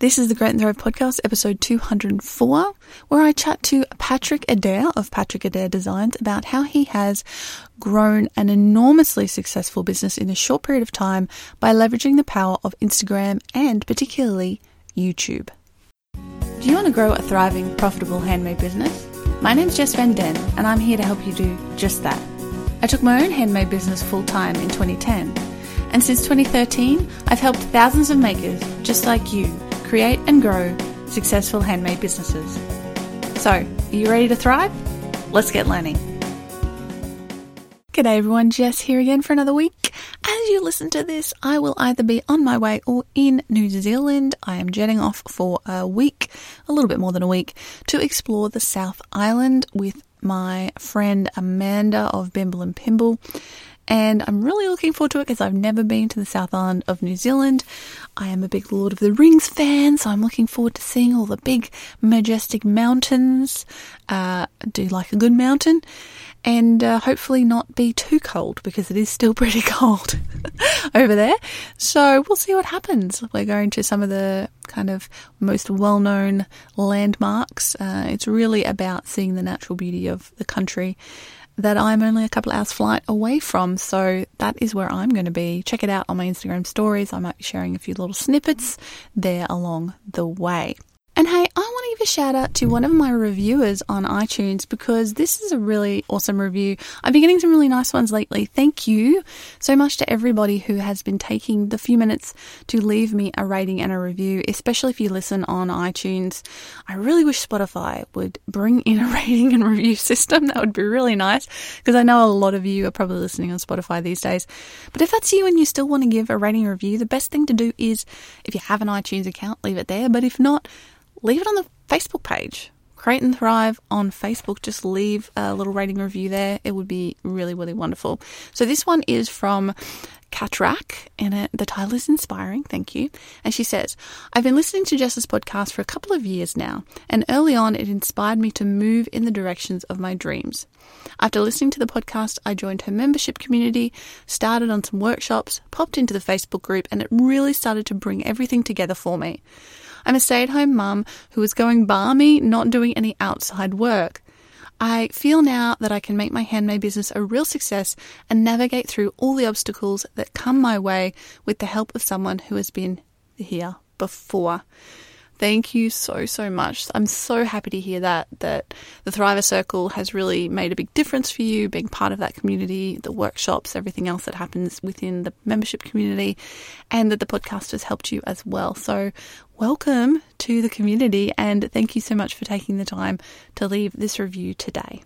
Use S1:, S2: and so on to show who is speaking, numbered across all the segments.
S1: This is the Create and Thrive podcast, episode 204, where I chat to Patrick Adair of Patrick Adair Designs about how he has grown an enormously successful business in a short period of time by leveraging the power of Instagram and particularly YouTube. Do you want to grow a thriving, profitable handmade business? My name's Jess Van Den, and I'm here to help you do just that. I took my own handmade business full time in 2010, and since 2013, I've helped thousands of makers just like you create and grow successful handmade businesses. So, are you ready to thrive? Let's get learning. G'day everyone, Jess here again for another week. As you listen to this, I will either be on my way or in New Zealand. I am jetting off for a week, a little bit more than a week, to explore the South Island with my friend Amanda of Bimble and Pimble and I'm really looking forward to it because I've never been to the South Island of New Zealand. I am a big Lord of the Rings fan, so I'm looking forward to seeing all the big, majestic mountains. Uh, do like a good mountain, and uh, hopefully not be too cold because it is still pretty cold over there. So we'll see what happens. We're going to some of the kind of most well known landmarks. Uh, it's really about seeing the natural beauty of the country that I'm only a couple hours flight away from. So that is where I'm going to be. Check it out on my Instagram stories. I might be sharing a few little snippets there along the way. And hey, I want to give a shout out to one of my reviewers on iTunes because this is a really awesome review. I've been getting some really nice ones lately. Thank you so much to everybody who has been taking the few minutes to leave me a rating and a review, especially if you listen on iTunes. I really wish Spotify would bring in a rating and review system. That would be really nice because I know a lot of you are probably listening on Spotify these days. But if that's you and you still want to give a rating review, the best thing to do is if you have an iTunes account, leave it there. But if not, leave it on the Facebook page. Create and Thrive on Facebook. Just leave a little rating review there. It would be really, really wonderful. So this one is from Katrak, and it, the title is inspiring. Thank you. And she says, I've been listening to Jess's podcast for a couple of years now, and early on it inspired me to move in the directions of my dreams. After listening to the podcast, I joined her membership community, started on some workshops, popped into the Facebook group, and it really started to bring everything together for me. I'm a stay at home mum who is going balmy, not doing any outside work. I feel now that I can make my handmade business a real success and navigate through all the obstacles that come my way with the help of someone who has been here before. Thank you so, so much. I'm so happy to hear that, that the Thriver Circle has really made a big difference for you, being part of that community, the workshops, everything else that happens within the membership community, and that the podcast has helped you as well. So, welcome to the community, and thank you so much for taking the time to leave this review today.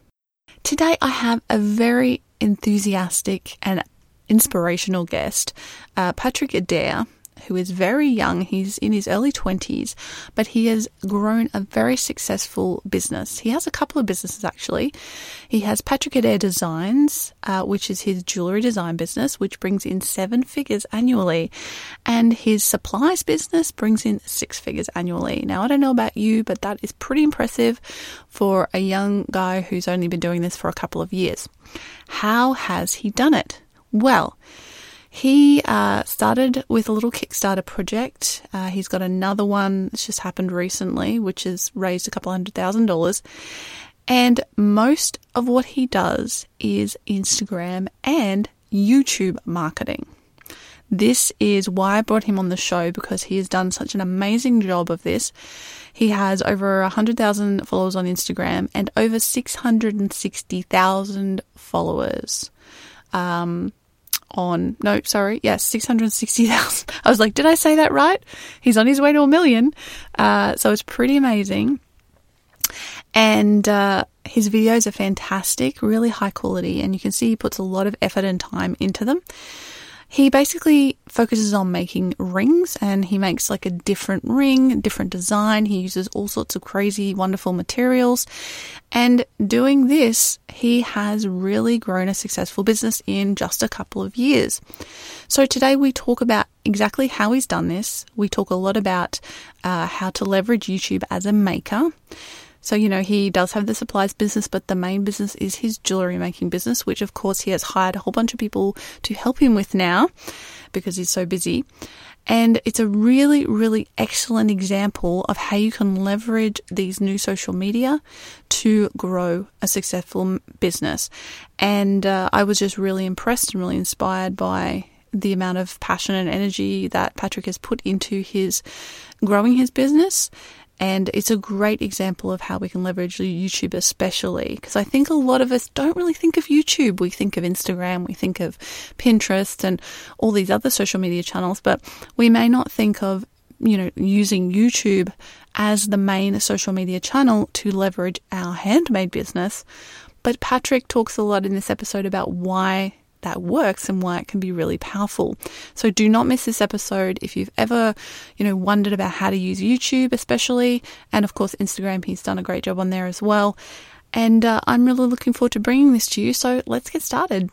S1: Today, I have a very enthusiastic and inspirational guest, uh, Patrick Adair who is very young. He's in his early 20s, but he has grown a very successful business. He has a couple of businesses actually. He has Patrick Adair Designs, uh, which is his jewelry design business, which brings in seven figures annually, and his supplies business brings in six figures annually. Now, I don't know about you, but that is pretty impressive for a young guy who's only been doing this for a couple of years. How has he done it? Well, he uh, started with a little Kickstarter project. Uh, he's got another one that's just happened recently, which has raised a couple hundred thousand dollars. And most of what he does is Instagram and YouTube marketing. This is why I brought him on the show because he has done such an amazing job of this. He has over 100,000 followers on Instagram and over 660,000 followers. Um, on, no, sorry, yes, 660,000. I was like, did I say that right? He's on his way to a million. Uh, so it's pretty amazing. And uh, his videos are fantastic, really high quality, and you can see he puts a lot of effort and time into them. He basically focuses on making rings and he makes like a different ring, different design. He uses all sorts of crazy, wonderful materials. And doing this, he has really grown a successful business in just a couple of years. So today we talk about exactly how he's done this. We talk a lot about uh, how to leverage YouTube as a maker So, you know, he does have the supplies business, but the main business is his jewelry making business, which of course he has hired a whole bunch of people to help him with now because he's so busy. And it's a really, really excellent example of how you can leverage these new social media to grow a successful business. And uh, I was just really impressed and really inspired by the amount of passion and energy that Patrick has put into his growing his business. And it's a great example of how we can leverage YouTube, especially because I think a lot of us don't really think of YouTube. We think of Instagram, we think of Pinterest, and all these other social media channels, but we may not think of you know using YouTube as the main social media channel to leverage our handmade business. But Patrick talks a lot in this episode about why that works and why it can be really powerful. So do not miss this episode if you've ever, you know, wondered about how to use YouTube, especially, and of course Instagram. He's done a great job on there as well. And uh, I'm really looking forward to bringing this to you. So let's get started.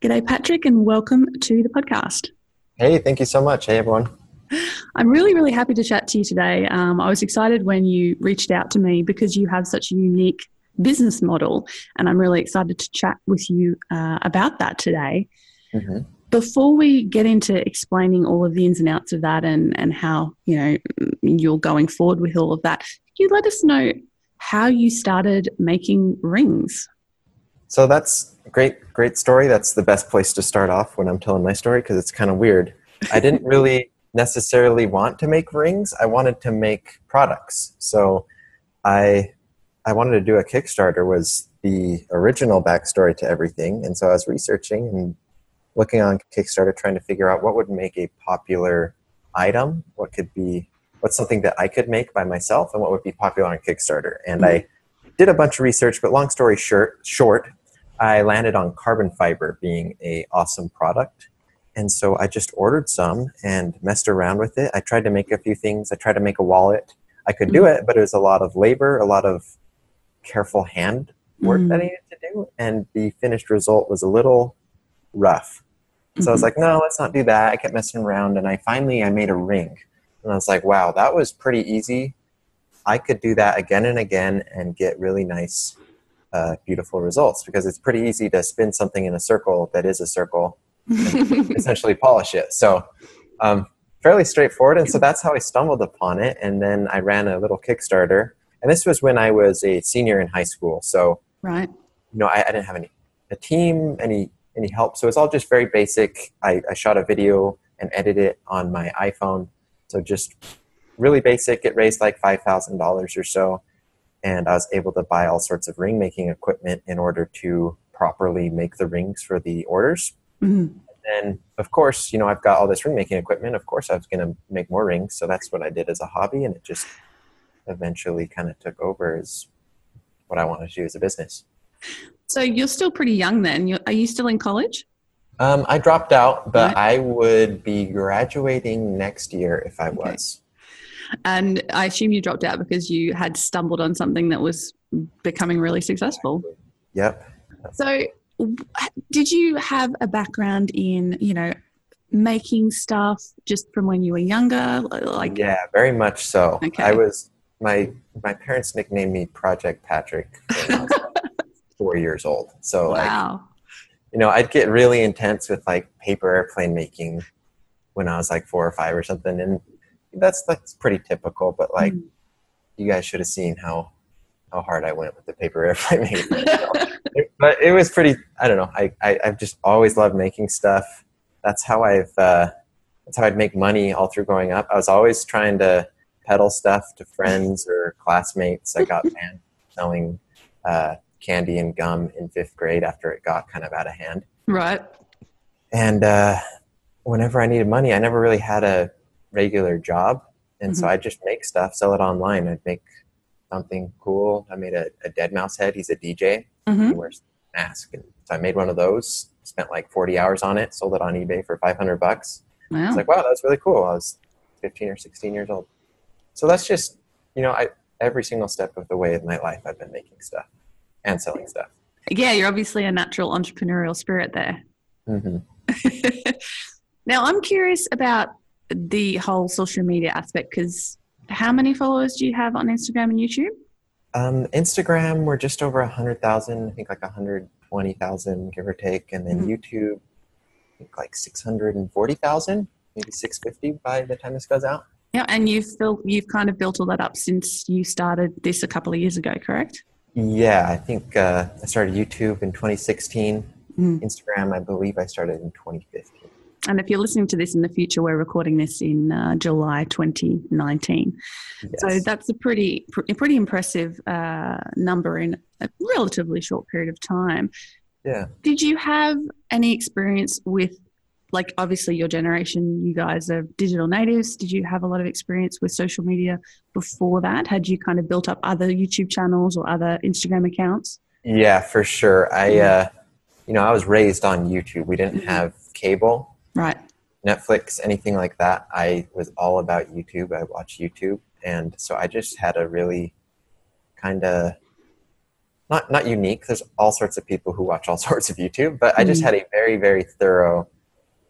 S1: G'day, Patrick, and welcome to the podcast.
S2: Hey, thank you so much. Hey, everyone.
S1: I'm really, really happy to chat to you today. Um, I was excited when you reached out to me because you have such a unique business model. And I'm really excited to chat with you uh, about that today. Mm-hmm. Before we get into explaining all of the ins and outs of that and, and how you know you're going forward with all of that, can you let us know how you started making rings?
S2: So that's great, great story. That's the best place to start off when I'm telling my story because it's kind of weird. I didn't really necessarily want to make rings. I wanted to make products. So I I wanted to do a Kickstarter was the original backstory to everything. And so I was researching and looking on Kickstarter, trying to figure out what would make a popular item, what could be, what's something that I could make by myself, and what would be popular on Kickstarter. And I did a bunch of research, but long story short, short, I landed on carbon fiber being a awesome product. And so I just ordered some and messed around with it. I tried to make a few things. I tried to make a wallet. I could do mm-hmm. it, but it was a lot of labor, a lot of careful hand work mm. that I needed to do, and the finished result was a little rough. So mm-hmm. I was mm-hmm. like, no, let's not do that. I kept messing around, and I finally I made a ring, and I was like, wow, that was pretty easy. I could do that again and again and get really nice, uh, beautiful results because it's pretty easy to spin something in a circle that is a circle, and essentially polish it. So. Um, fairly straightforward, and so that's how I stumbled upon it. And then I ran a little Kickstarter and this was when I was a senior in high school. So,
S1: right.
S2: You know, I, I didn't have any a team, any any help. So it's all just very basic. I, I shot a video and edited it on my iPhone. So just really basic. It raised like five thousand dollars or so, and I was able to buy all sorts of ring making equipment in order to properly make the rings for the orders. Mm-hmm. And of course, you know, I've got all this ring making equipment. Of course, I was going to make more rings. So that's what I did as a hobby, and it just eventually kind of took over as what I wanted to do as a business.
S1: So you're still pretty young then. You're, are you still in college?
S2: Um, I dropped out, but right. I would be graduating next year if I okay. was.
S1: And I assume you dropped out because you had stumbled on something that was becoming really successful.
S2: Yep.
S1: So, did you have a background in, you know, making stuff just from when you were younger? Like,
S2: yeah, very much so. Okay. I was my my parents nicknamed me Project Patrick when I was four years old. So wow. like, you know, I'd get really intense with like paper airplane making when I was like four or five or something, and that's that's pretty typical. But like, mm. you guys should have seen how how hard I went with the paper airplane making. but it was pretty. I don't know. I, I I've just always loved making stuff. That's how I've. Uh, that's how I'd make money all through growing up. I was always trying to peddle stuff to friends or classmates. I got banned selling uh, candy and gum in fifth grade after it got kind of out of hand.
S1: Right.
S2: And uh, whenever I needed money, I never really had a regular job. And mm-hmm. so I'd just make stuff, sell it online. I'd make something cool. I made a, a deadmau5 head. He's a DJ. Mm-hmm. He wears a mask. And so I made one of those, spent like 40 hours on it, sold it on eBay for 500 bucks. Wow. I was like, wow, that's really cool. I was 15 or 16 years old. So that's just, you know, I, every single step of the way in my life, I've been making stuff and selling stuff.
S1: Yeah, you're obviously a natural entrepreneurial spirit there. Mm-hmm. now, I'm curious about the whole social media aspect because how many followers do you have on Instagram and YouTube?
S2: Um, Instagram, we're just over 100,000, I think like 120,000, give or take. And then
S1: Mhm.
S2: YouTube, I think like 640,000, maybe 650 by the time this goes out.
S1: Yeah, and you've built, you've kind of built all that up since you started this a couple of years ago, correct?
S2: Yeah, I think uh, I started YouTube in 2016.
S1: Mm.
S2: Instagram, I believe I started in 2015.
S1: And if you're listening to this in the future, we're recording this in uh, July 2019. So that's a pretty, pr- pretty impressive uh, number in a relatively short period of time.
S2: yeah.
S1: Did you have any experience with, like, obviously your generation, you guys are digital natives. Did you have a lot of experience with social media before that? Had you kind of built up other YouTube channels or other Instagram accounts?
S2: Yeah, for sure. I,
S1: Mhm.
S2: uh, you know, I was raised on YouTube. We didn't
S1: Mhm.
S2: have cable,
S1: Right.
S2: Netflix, anything like that. I was all about YouTube. I watched YouTube, and so I just had a really kind of not not unique. There's all sorts of people who watch all sorts of YouTube, but I just
S1: Mhm.
S2: had a very very thorough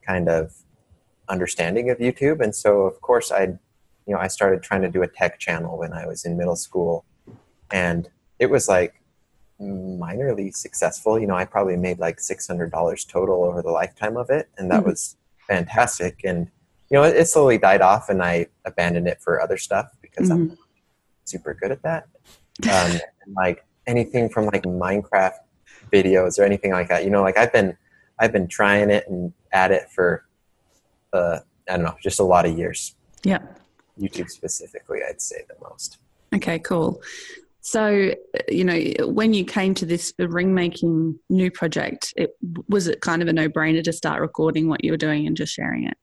S2: kind of understanding of YouTube, and so of course I, you know, I started trying to do a tech channel when I was in middle school, and it was like minorly successful. You know, I probably made like six hundred dollars total over the lifetime of it, and that
S1: Mhm.
S2: was fantastic. And you know, it, it slowly died off, and I abandoned it for other stuff because I'm super good at that. Um, and like anything from like Minecraft videos or anything like that. You know, like I've been I've been trying it and at it for uh, I don't know, just a lot of years.
S1: Yeah.
S2: YouTube specifically, I'd say the most.
S1: Okay, cool. So, you know, when you came to this ring making new project, it, was it kind of a no brainer to start recording what you were doing and just sharing it?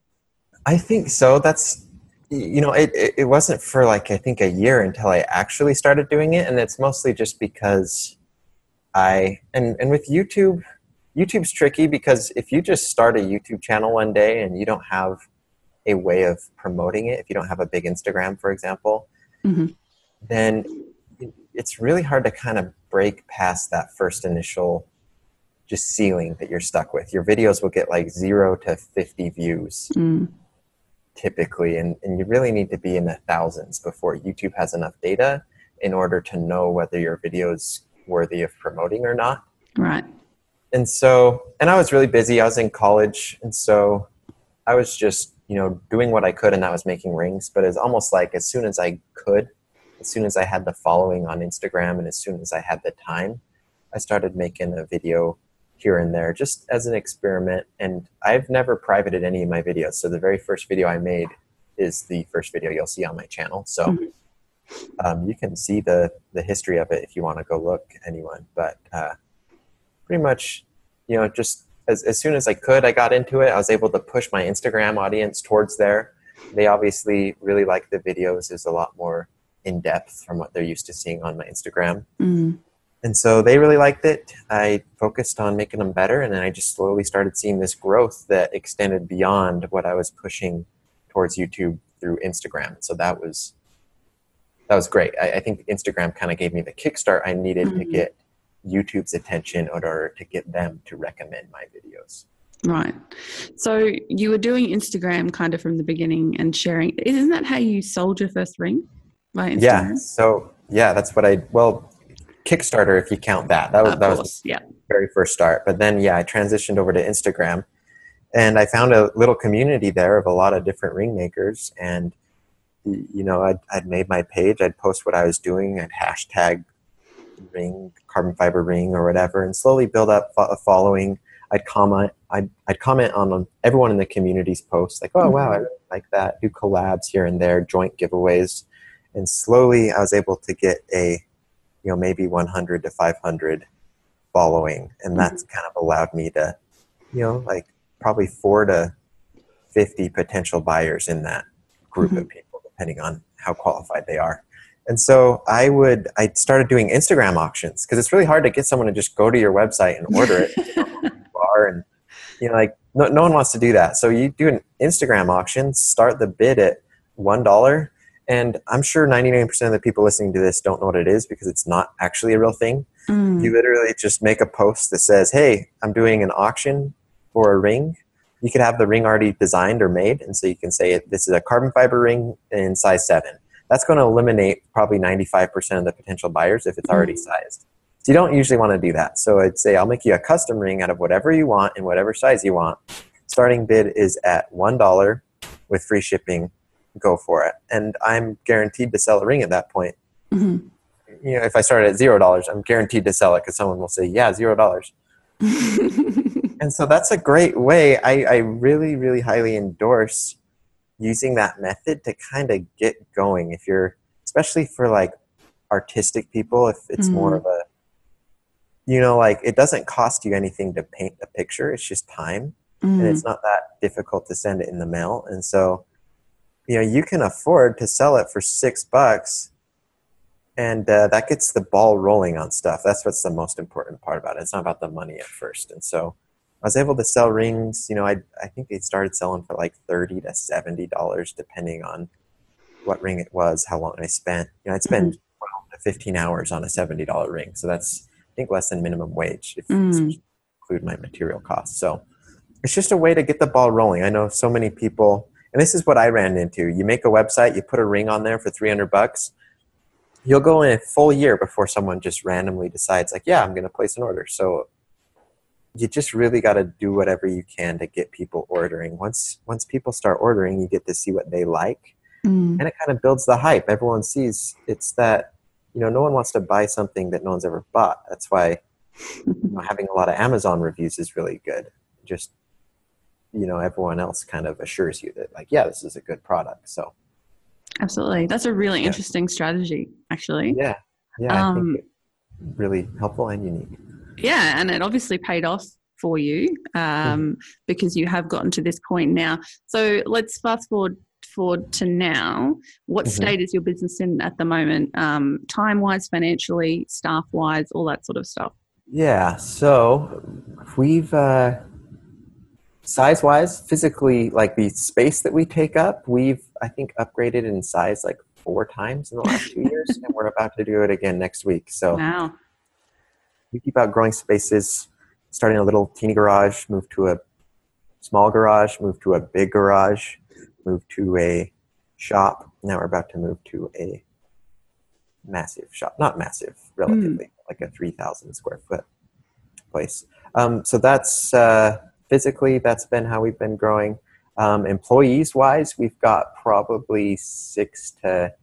S2: I think so. That's you know, it, it wasn't for like I think a year until I actually started doing it, and it's mostly just because I and and with YouTube, YouTube's tricky because if you just start a YouTube channel one day and you don't have a way of promoting it, if you don't have a big Instagram, for example,
S1: Mhm.
S2: then it's really hard to kind of break past that first initial just ceiling that you're stuck with. Your videos will get like zero to 50 views
S1: Mm,
S2: typically, and, and you really need to be in the thousands before YouTube has enough data in order to know whether your video is worthy of promoting or not.
S1: right.
S2: And so, and I was really busy. I was in college, and so I was just, you know, doing what I could, and that was making rings. But it's almost like as soon as I could, as soon as I had the following on Instagram, and as soon as I had the time, I started making a video here and there just as an experiment. And I've never privated any of my videos. So the very first video I made is the first video you'll see on my channel. So
S1: Mhm.
S2: um, you can see the the history of it if you want to go look, anyone. But uh, pretty much, you know, just as, as soon as I could, I got into it. I was able to push my Instagram audience towards there. They obviously really like the videos. There's a lot more in depth from what they're used to seeing on my Instagram.
S1: Mm,
S2: And so they really liked it. I focused on making them better, and then I just slowly started seeing this growth that extended beyond what I was pushing towards YouTube through Instagram. So that was that was great. I, I think Instagram kind of gave me the kickstart I needed to
S1: Mhm.
S2: get YouTube's attention in order to get them to recommend my videos.
S1: right. So you were doing Instagram kind of from the beginning and sharing. Isn't that how you sold your first ring? By Instagram?
S2: Yeah. So yeah, that's what I well Kickstarter if you count that. That was
S1: of
S2: that was.
S1: Yeah.
S2: very first start. But then, yeah, I transitioned over to Instagram, and I found a little community there of a lot of different ring makers. And you know, I'd, I'd made my page. I'd post what I was doing. I'd hashtag ring carbon fiber ring or whatever, and slowly build up a following. I'd comment. I'd, I'd comment on everyone in the community's posts, like, "Oh wow, mm-hmm. I really like that." Do collabs here and there, joint giveaways, and slowly I was able to get a, you know, maybe 100 to 500 following and mm-hmm. that's kind of allowed me to you know like probably four to 50 potential buyers in that group mm-hmm. of people depending on how qualified they are and so i would i started doing instagram auctions because it's really hard to get someone to just go to your website and order it you know, who and you know like no, no one wants to do that so you do an instagram auction start the bid at one dollar and i'm sure 99% of the people listening to this don't know what it is because it's not actually a real thing
S1: Mm,
S2: you literally just make a post that says, "Hey, I'm doing an auction for a ring." You could have the ring already designed or made, and so you can say, "This is a carbon fiber ring in size seven." That's going to eliminate probably 95% of the potential buyers if it's already
S1: Mm.
S2: sized. So you don't usually want to do that. So I'd say I'll make you a custom ring out of whatever you want in whatever size you want. Starting bid is at $1 with free shipping. Go for it. And I'm guaranteed to sell a ring at that point.
S1: Mhm.
S2: You know, if I started at $0, I'm guaranteed to sell it because someone will say, yeah, $0. And so that's a great way. I, I really, really highly endorse using that method to kind of get going. If you're, especially for like artistic people, if it's more
S1: Mm.
S2: of a, you know, like it doesn't cost you anything to paint a picture, it's just time. And
S1: Mm.
S2: it's not that difficult to send it in the mail. And so, you know, you can afford to sell it for six bucks. And uh, that gets the ball rolling on stuff. That's what's the most important part about it. It's not about the money at first. And so, I was able to sell rings. You know, I I think they started selling for like thirty to seventy dollars, depending on what ring it was, how long I spent. You know, I'd spend twelve to fifteen hours on a seventy dollar ring, so that's I think less than minimum wage if
S1: Mm.
S2: you include my material costs. So it's just a way to get the ball rolling. I know so many people, and this is what I ran into. You make a website, you put a ring on there for three hundred bucks. You'll go in a full year before someone just randomly decides, like, yeah, I'm going to place an order. So you just really got to do whatever you can to get people ordering. Once once people start ordering, you get to see what they like,
S1: Mm.
S2: and it kind of builds the hype. Everyone sees it's that you know no one wants to buy something that no one's ever bought. That's why you know, having a lot of Amazon reviews is really good. Just you know everyone else kind of assures you that like yeah this is a good product. So
S1: Absolutely. That's a really
S2: Yeah.
S1: interesting strategy, actually.
S2: yeah yeah I
S1: Um,
S2: think it really helpful and unique.
S1: Yeah, and it obviously paid off for you um, because you have gotten to this point now. So let's fast forward forward to now. What
S2: Mhm.
S1: state is your business in at the moment, um, time wise, financially, staff wise, all that sort of stuff?
S2: Yeah, so we've uh, size wise, physically, like the space that we take up, we've I think upgraded in size like four times in the last two years, and we're about to do it again next week. So
S1: Wow.
S2: We keep outgrowing spaces, starting a little teeny garage, move to a small garage, move to a big garage, move to a shop. Now we're about to move to a massive shop. Not massive, relatively, like a 3,000 square foot place. Um, so that's uh, physically, that's been how we've been growing. Um, employees wise, we've got probably six to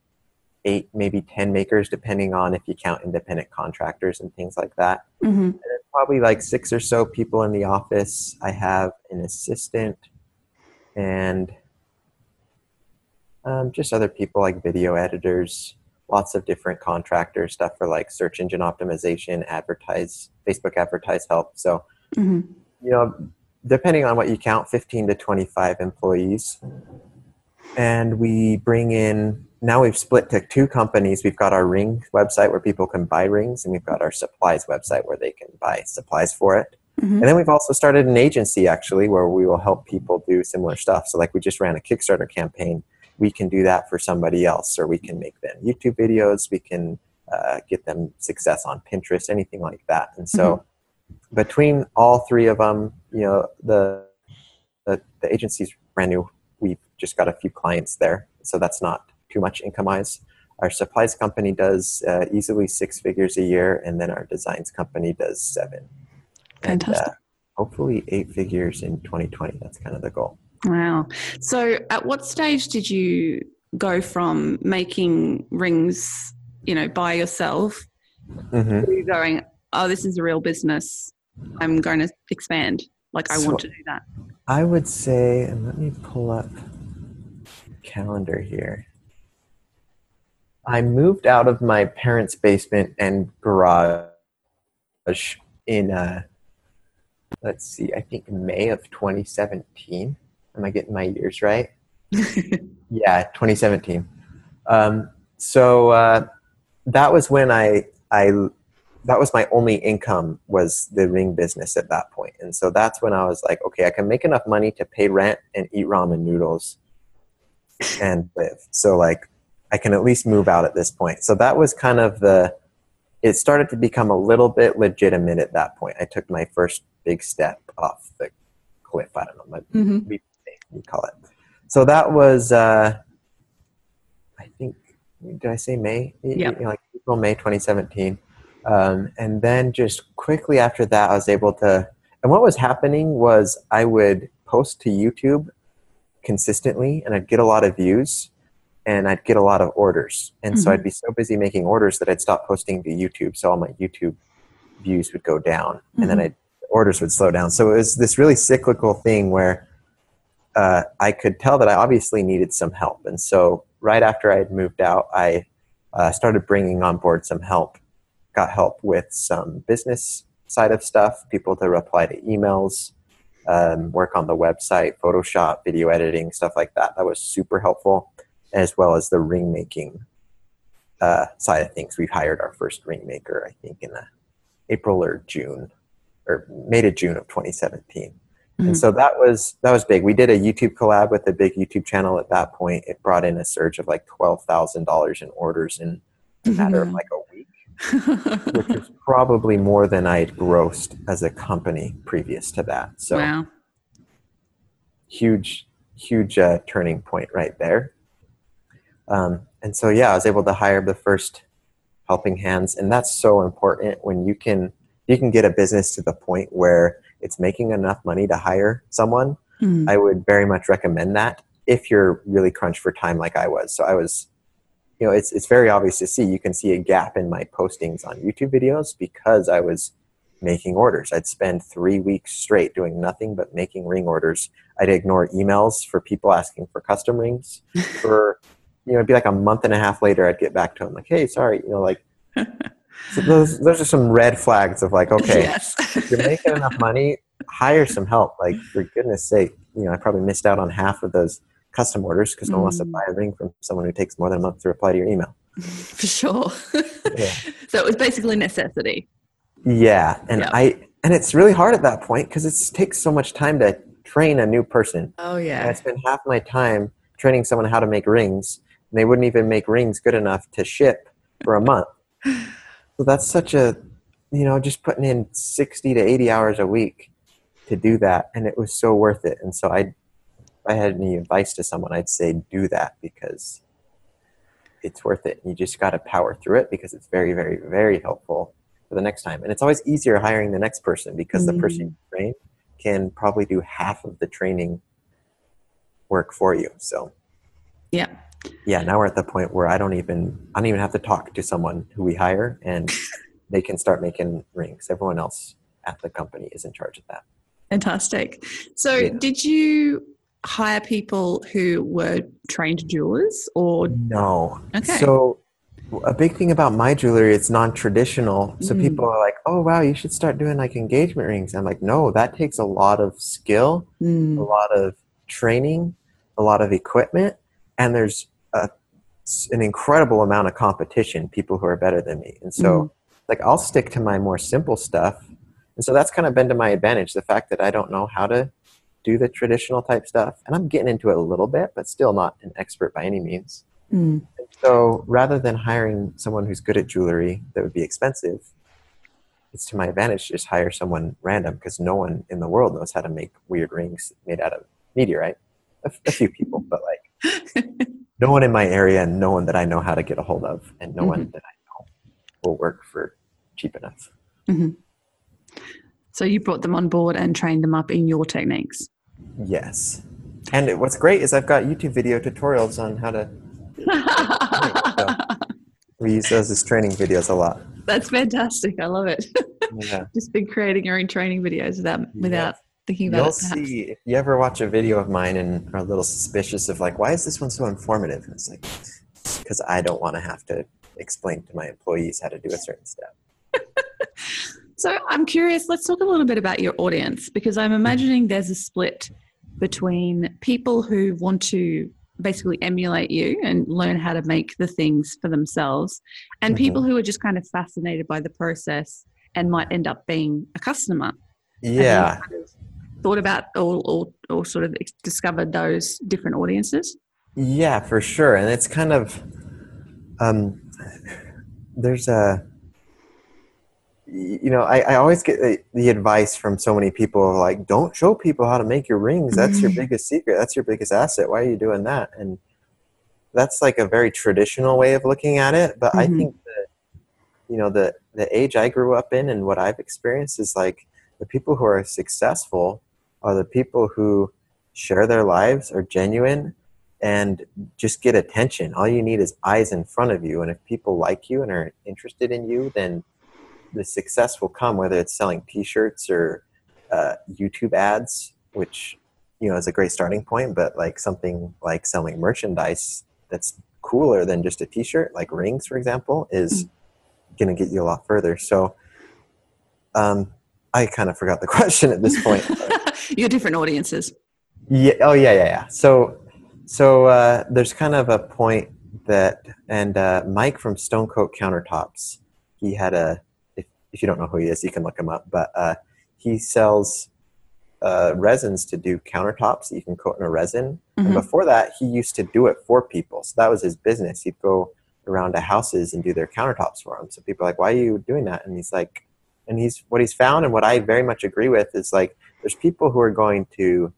S2: eight, maybe 10 makers, depending on if you count independent contractors and things like that.
S1: hmm
S2: Probably like six or so people in the office. I have an assistant and um, just other people like video editors, lots of different contractors, stuff for like search engine optimization, advertise, Facebook advertise help. So,
S1: hmm
S2: you know, depending on what you count, 15 to 25 employees. And we bring in, now we've split to two companies. We've got our ring website where people can buy rings, and we've got our supplies website where they can buy supplies for it.
S1: hmm
S2: And then we've also started an agency actually where we will help people do similar stuff. So, like, we just ran a Kickstarter campaign. We can do that for somebody else, or we can make them YouTube videos. We can uh, get them success on Pinterest, anything like that. And so, between all three of them, you know, the, the the agency's brand new. We've just got a few clients there, so that's not too much income wise. Our supplies company does uh, easily six figures a year, and then our designs company does seven. And,
S1: Fantastic.
S2: uh, hopefully, eight figures in 2020. That's kind of the goal.
S1: Wow. So, at what stage did you go from making rings, you know, by yourself
S2: hmm
S1: to going, oh, this is a real business. I'm going to expand. Like, I want to do that.
S2: I would say, and let me pull up calendar here. I moved out of my parents' basement and garage in, uh, let's see, I think May of 2017. Am I getting my years right? Yeah, 2017. Um, so uh, that was when I I that was my only income was the ring business at that point, and so that's when I was like, okay, I can make enough money to pay rent and eat ramen noodles and live. So like, I can at least move out at this point. So that was kind of the. It started to become a little bit legitimate at that point. I took my first big step off the cliff. I don't know, my
S1: hmm
S2: we call it. So that was, uh, I think, did I say May?
S1: Yep.
S2: You know, like April, May 2017. Um, and then just quickly after that, I was able to. And what was happening was I would post to YouTube consistently, and I'd get a lot of views, and I'd get a lot of orders. And so
S1: Mhm.
S2: I'd be so busy making orders that I'd stop posting to YouTube, so all my YouTube views would go down, and then
S1: Mhm.
S2: I'd, orders would slow down. So it was this really cyclical thing where uh, I could tell that I obviously needed some help. And so right after I had moved out, I uh, started bringing on board some help. Got help with some business side of stuff, people to reply to emails, um, work on the website, Photoshop, video editing, stuff like that. That was super helpful, as well as the ring making uh, side of things. We've hired our first ring maker, I think, in uh, April or June, or May to June of 2017
S1: Mhm.
S2: and so that was that was big. We did a YouTube collab with a big YouTube channel at that point. It brought in a surge of like twelve thousand dollars in orders in a matter of
S1: Mhm.
S2: like a week, which is probably more than I had grossed as a company previous to that. So
S1: wow.
S2: huge, huge uh, turning point right there. Um, and so yeah, I was able to hire the first helping hands, and that's so important when you can you can get a business to the point where it's making enough money to hire someone.
S1: Mm.
S2: I would very much recommend that if you're really crunched for time like I was. So I was, you know, it's it's very obvious to see. You can see a gap in my postings on YouTube videos because I was making orders. I'd spend three weeks straight doing nothing but making ring orders. I'd ignore emails for people asking for custom rings. For you know, it'd be like a month and a half later, I'd get back to him like, "Hey, sorry," you know, like. So those those are some red flags of like, okay,
S1: Yes.
S2: you're making enough money, hire some help. Like for goodness sake, you know, I probably missed out on half of those custom orders because no one wants to
S1: Mm.
S2: buy a ring from someone who takes more than a month to reply to your email.
S1: For sure.
S2: Yeah.
S1: So it was basically necessity.
S2: Yeah, and
S1: Yeah.
S2: I and it's really hard at that point because it takes so much time to train a new person.
S1: Oh yeah.
S2: And I spend half my time training someone how to make rings, and they wouldn't even make rings good enough to ship for a month. So that's such a, you know, just putting in 60 to 80 hours a week to do that. And it was so worth it. And so I, if I had any advice to someone, I'd say do that because it's worth it. You just got to power through it because it's very, very, very helpful for the next time. And it's always easier hiring the next person because the person mm-hmm. you train can probably do half of the training work for you. So
S1: Yeah.
S2: Yeah, now we're at the point where I don't even I don't even have to talk to someone who we hire and they can start making rings. Everyone else at the company is in charge of that.
S1: Fantastic. So
S2: Yeah.
S1: did you hire people who were trained jewelers or
S2: No.
S1: Okay.
S2: So a big thing about my jewelry, it's non-traditional. So
S1: Mm.
S2: people are like, "Oh wow, you should start doing like engagement rings." I'm like, "No, that takes a lot of skill, a
S1: Mm.
S2: lot of training, a lot of equipment, and there's a, an incredible amount of competition. People who are better than me, and so
S1: Mm.
S2: like I'll stick to my more simple stuff. And so that's kind of been to my advantage. The fact that I don't know how to do the traditional type stuff, and I'm getting into it a little bit, but still not an expert by any means.
S1: Mm.
S2: So rather than hiring someone who's good at jewelry that would be expensive, it's to my advantage to just hire someone random because no one in the world knows how to make weird rings made out of meteorite. A, a few people, but like no one in my area and no one that I know how to get a hold of, and no one mm-hmm. that I know will work for cheap enough. Mm-hmm.
S1: So you brought them on board and trained them up in your techniques.
S2: Yes. And it- what's great is I've got YouTube video tutorials on how to. We use those as training videos a lot.
S1: That's fantastic. I love it.
S2: Yeah.
S1: Just been creating your own training videos without without thinking about
S2: You'll
S1: it. perhaps.
S2: see if you ever watch a video of mine and are a little suspicious of like, why is this one so informative? And it's like, because I don't want to have to explain to my employees how to do a certain step.
S1: So I'm curious, let's talk a little bit about your audience because I'm imagining there's a split between people who want to basically emulate you and learn how to make the things for themselves and
S2: Mhm.
S1: people who are just kind of fascinated by the process and might end up being a customer.
S2: Yeah.
S1: kind of thought about or, or, or sort of discovered those different audiences?
S2: Yeah, for sure. And it's kind of um, there's a you know I, I always get the, the advice from so many people like don't show people how to make your rings that's your
S1: Mhm.
S2: biggest secret that's your biggest asset why are you doing that and that's like a very traditional way of looking at it. But I
S1: Mhm.
S2: think that you know the the age I grew up in and what I've experienced is like the people who are successful are the people who share their lives, are genuine, and just get attention. All you need is eyes in front of you, and if people like you and are interested in you, then the success will come. Whether it's selling T-shirts or uh, YouTube ads, which you know is a great starting point, but like something like selling merchandise that's cooler than just a T-shirt, like rings, for example, is going to get you a lot further. So, um, I kind of forgot the question at this point.
S1: Your different audiences.
S2: Yeah. Oh, yeah, yeah, yeah. So, so uh, there's kind of a point that, and uh, Mike from Stone Coat Countertops, he had a. If, if you don't know who he is, you can look him up. But uh, he sells uh, resins to do countertops that you can coat in a resin. And
S1: Mhm.
S2: before that, he used to do it for people. So that was his business. He'd go around to houses and do their countertops for them. So people are like, "Why are you doing that?" And he's like, and he's what he's found, and what I very much agree with is like, there's people who are going to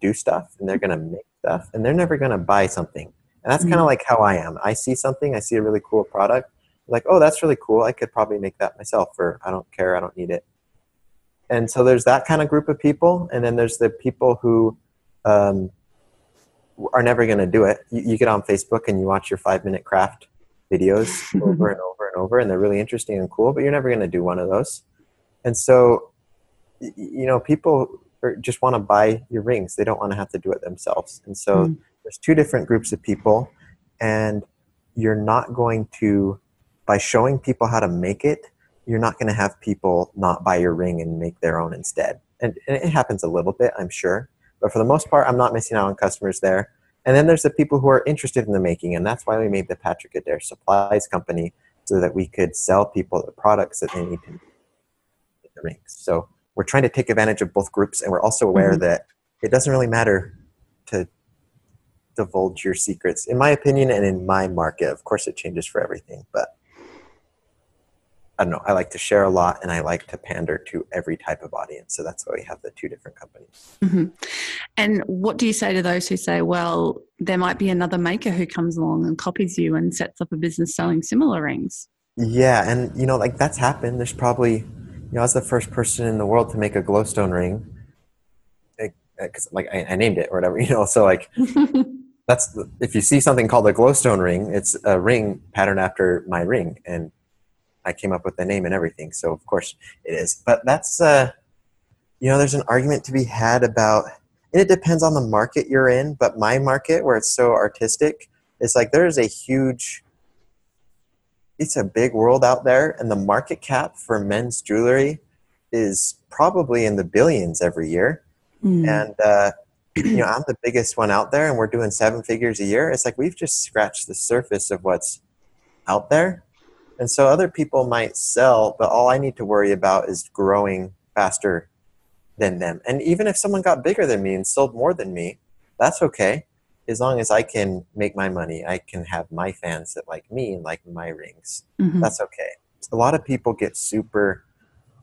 S2: do stuff and they're going to make stuff, and they're never going to buy something. And that's kind
S1: Mhm.
S2: of like how I am. I see something, I see a really cool product, like, oh, that's really cool. I could probably make that myself, or I don't care, I don't need it. And so there's that kind of group of people, and then there's the people who um, are never going to do it. You, you get on Facebook and you watch your five minute craft videos over and over and over, and they're really interesting and cool, but you're never going to do one of those. And so, you know, people are, just want to buy your rings. They don't want to have to do it themselves. And so
S1: Mm.
S2: there's two different groups of people, and you're not going to, by showing people how to make it, you're not going to have people not buy your ring and make their own instead. And, and it happens a little bit, I'm sure. But for the most part, I'm not missing out on customers there. And then there's the people who are interested in the making, and that's why we made the Patrick Adair Supplies Company so that we could sell people the products that they need to make the rings. So we're trying to take advantage of both groups, and we're also aware
S1: Mhm.
S2: that it doesn't really matter to divulge your secrets, in my opinion, and in my market. Of course, it changes for everything, but I don't know. I like to share a lot, and I like to pander to every type of audience. So that's why we have the two different companies.
S1: hmm And what do you say to those who say, well, there might be another maker who comes along and copies you and sets up a business selling similar rings?
S2: Yeah, and you know, like that's happened. There's probably, you know, I was the first person in the world to make a glowstone ring, because like I, I named it or whatever, you know. So like that's the, if you see something called a glowstone ring, it's a ring patterned after my ring, and I came up with the name and everything. So of course it is. But that's, uh, you know, there's an argument to be had about, and it depends on the market you're in. But my market, where it's so artistic, it's like there is a huge it's a big world out there and the market cap for men's jewelry is probably in the billions every year
S1: Mm.
S2: and uh, you know i'm the biggest one out there and we're doing seven figures a year it's like we've just scratched the surface of what's out there and so other people might sell but all i need to worry about is growing faster than them and even if someone got bigger than me and sold more than me that's okay as long as i can make my money i can have my fans that like me and like my rings
S1: Mhm.
S2: that's okay. A lot of people get super.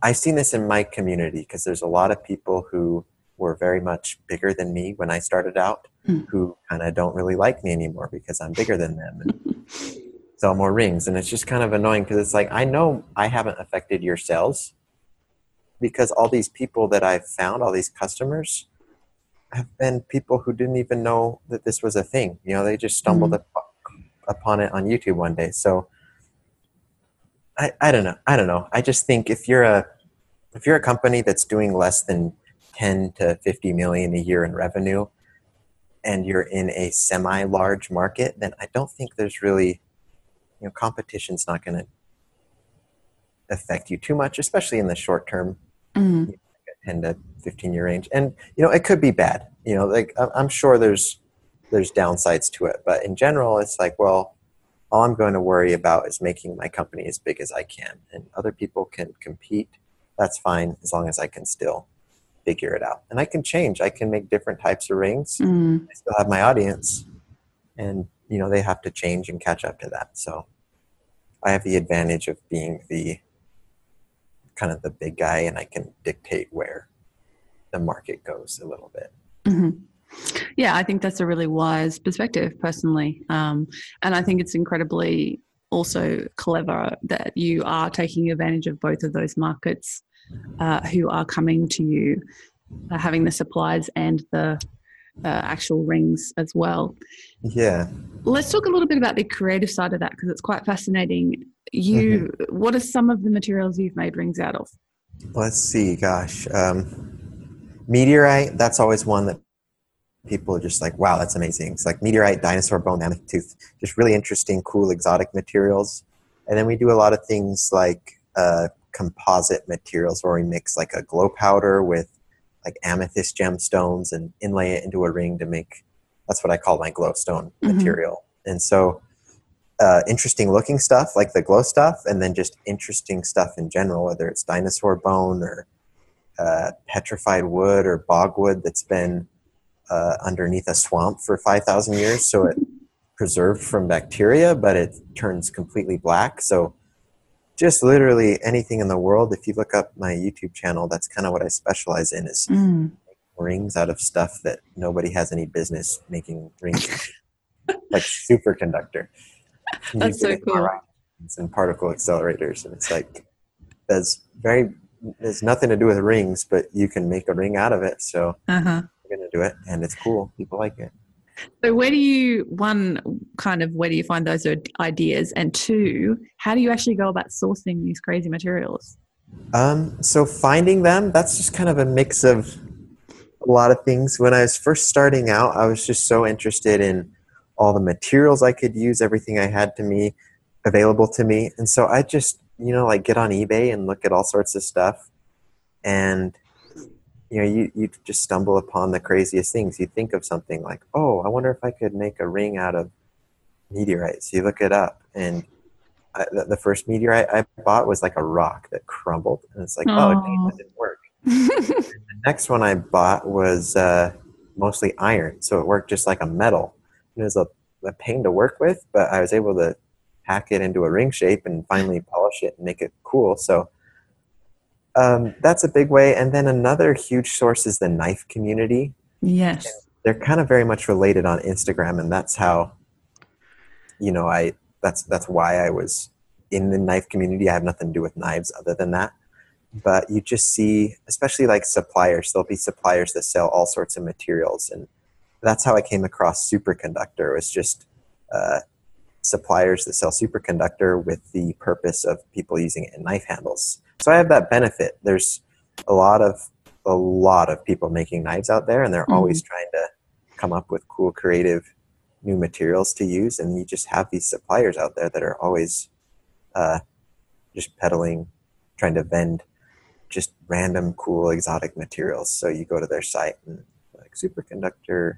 S2: I've seen this in my community because there's a lot of people who were very much bigger than me when I started out,
S1: Mm.
S2: who kind of don't really like me anymore because I'm bigger than them sell more rings. And it's just kind of annoying because it's like I know I haven't affected your sales because all these people that I've found, all these customers, have been people who didn't even know that this was a thing. You know, they just stumbled mm-hmm. up, upon it on YouTube one day. So I, I don't know. I don't know. I just think if you're a if you're a company that's doing less than 10 to 50 million a year in revenue and you're in a semi large market, then I don't think there's really you know competition's not going to affect you too much, especially in the short term.
S1: Mm.
S2: 10 to 15 year range. And you know it could be bad. You know like i'm sure there's there's downsides to it. But in general it's like well all i'm going to worry about is making my company as big as i can. And other people can compete. That's fine as long as i can still figure it out. And i can change. I can make different types of rings.
S1: Mm.
S2: i still have my audience. And you know they have to change and catch up to that. So i have the advantage of being the kind of the big guy and i can dictate where the market goes a little bit.
S1: Mhm. Yeah, I think that's a really wise perspective, personally, um, and I think it's incredibly also clever that you are taking advantage of both of those markets uh, who are coming to you, uh, having the supplies and the uh, actual rings as well.
S2: Yeah.
S1: Let's talk a little bit about the creative side of that because it's quite fascinating. You, mm-hmm. what are some of the materials you've made rings out of?
S2: Let's see. Gosh, um, meteorite. That's always one that people are just like, wow, that's amazing. It's like meteorite, dinosaur bone, mammoth tooth, just really interesting, cool, exotic materials. And then we do a lot of things like uh, composite materials where we mix like a glow powder with like amethyst gemstones and inlay it into a ring to make that's what I call my glowstone mm-hmm. material. And so uh, interesting looking stuff like the glow stuff, and then just interesting stuff in general, whether it's dinosaur bone or uh, petrified wood or bogwood that's been uh, underneath a swamp for 5,000 years. So it preserved from bacteria, but it turns completely black. So just literally anything in the world. If you look up my YouTube channel, that's kind of what I specialize in is mm. rings out of stuff that nobody has any business making rings, like superconductor.
S1: That's so cool.
S2: And particle accelerators, and it's like there's very there's nothing to do with rings, but you can make a ring out of it. So uh-huh. we're gonna do it, and it's cool. People like it.
S1: So, where do you, one, kind of, where do you find those ideas? And two, how do you actually go about sourcing these crazy materials?
S2: Um, so, finding them, that's just kind of a mix of a lot of things. When I was first starting out, I was just so interested in all the materials I could use, everything I had to me available to me. And so I just, you know, like get on eBay and look at all sorts of stuff. And you know, you, you just stumble upon the craziest things. You think of something like, oh, I wonder if I could make a ring out of meteorites. You look it up, and I, the, the, first meteorite I bought was like a rock that crumbled, and it's like, Aww. oh, it didn't work. the next one I bought was uh, mostly iron, so it worked just like a metal. And It was a, a pain to work with, but I was able to hack it into a ring shape and finally polish it and make it cool. So um, that's a big way. And then another huge source is the knife community.
S1: Yes.
S2: And they're kind of very much related on Instagram, and that's how, you know, I that's that's why I was in the knife community. I have nothing to do with knives other than that. But you just see, especially like suppliers, there'll be suppliers that sell all sorts of materials, and that's how I came across superconductor. It was just uh, suppliers that sell superconductor with the purpose of people using it in knife handles. So I have that benefit. There's a lot of a lot of people making knives out there, and they're mm-hmm. always trying to come up with cool, creative new materials to use. And you just have these suppliers out there that are always uh, just peddling, trying to vend just random, cool, exotic materials. So you go to their site and like superconductor,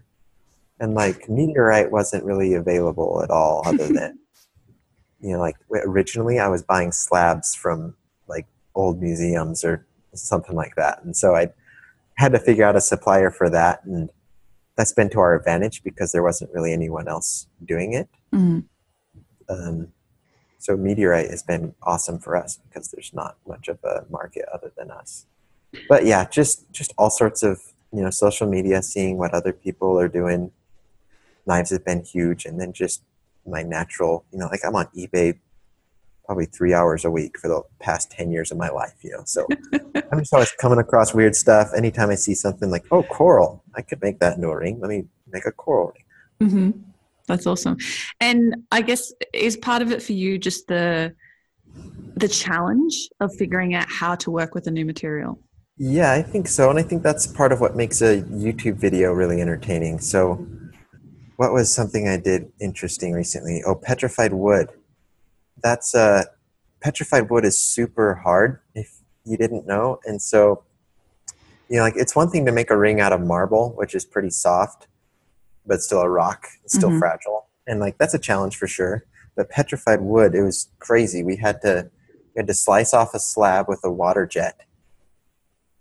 S2: and like meteorite wasn't really available at all, other than you know, like originally I was buying slabs from old museums or something like that. And so I had to figure out a supplier for that, and that's been to our advantage because there wasn't really anyone else doing it. Mm-hmm. Um, so meteorite has been awesome for us because there's not much of a market other than us. But yeah, just just all sorts of you know social media, seeing what other people are doing. Knives have been huge, and then just my natural, you know, like I'm on eBay probably three hours a week for the past 10 years of my life, you know. So I'm just always coming across weird stuff. Anytime I see something like, oh, coral, I could make that into a ring. Let me make a coral ring.
S1: Mm-hmm. That's awesome. And I guess is part of it for you just the the challenge of figuring out how to work with a new material?
S2: Yeah, I think so. And I think that's part of what makes a YouTube video really entertaining. So what was something I did interesting recently? Oh, petrified wood that's uh, petrified wood is super hard if you didn't know, and so you know, like it's one thing to make a ring out of marble, which is pretty soft, but still a rock, it's still mm-hmm. fragile, and like that's a challenge for sure. But petrified wood, it was crazy. We had to we had to slice off a slab with a water jet,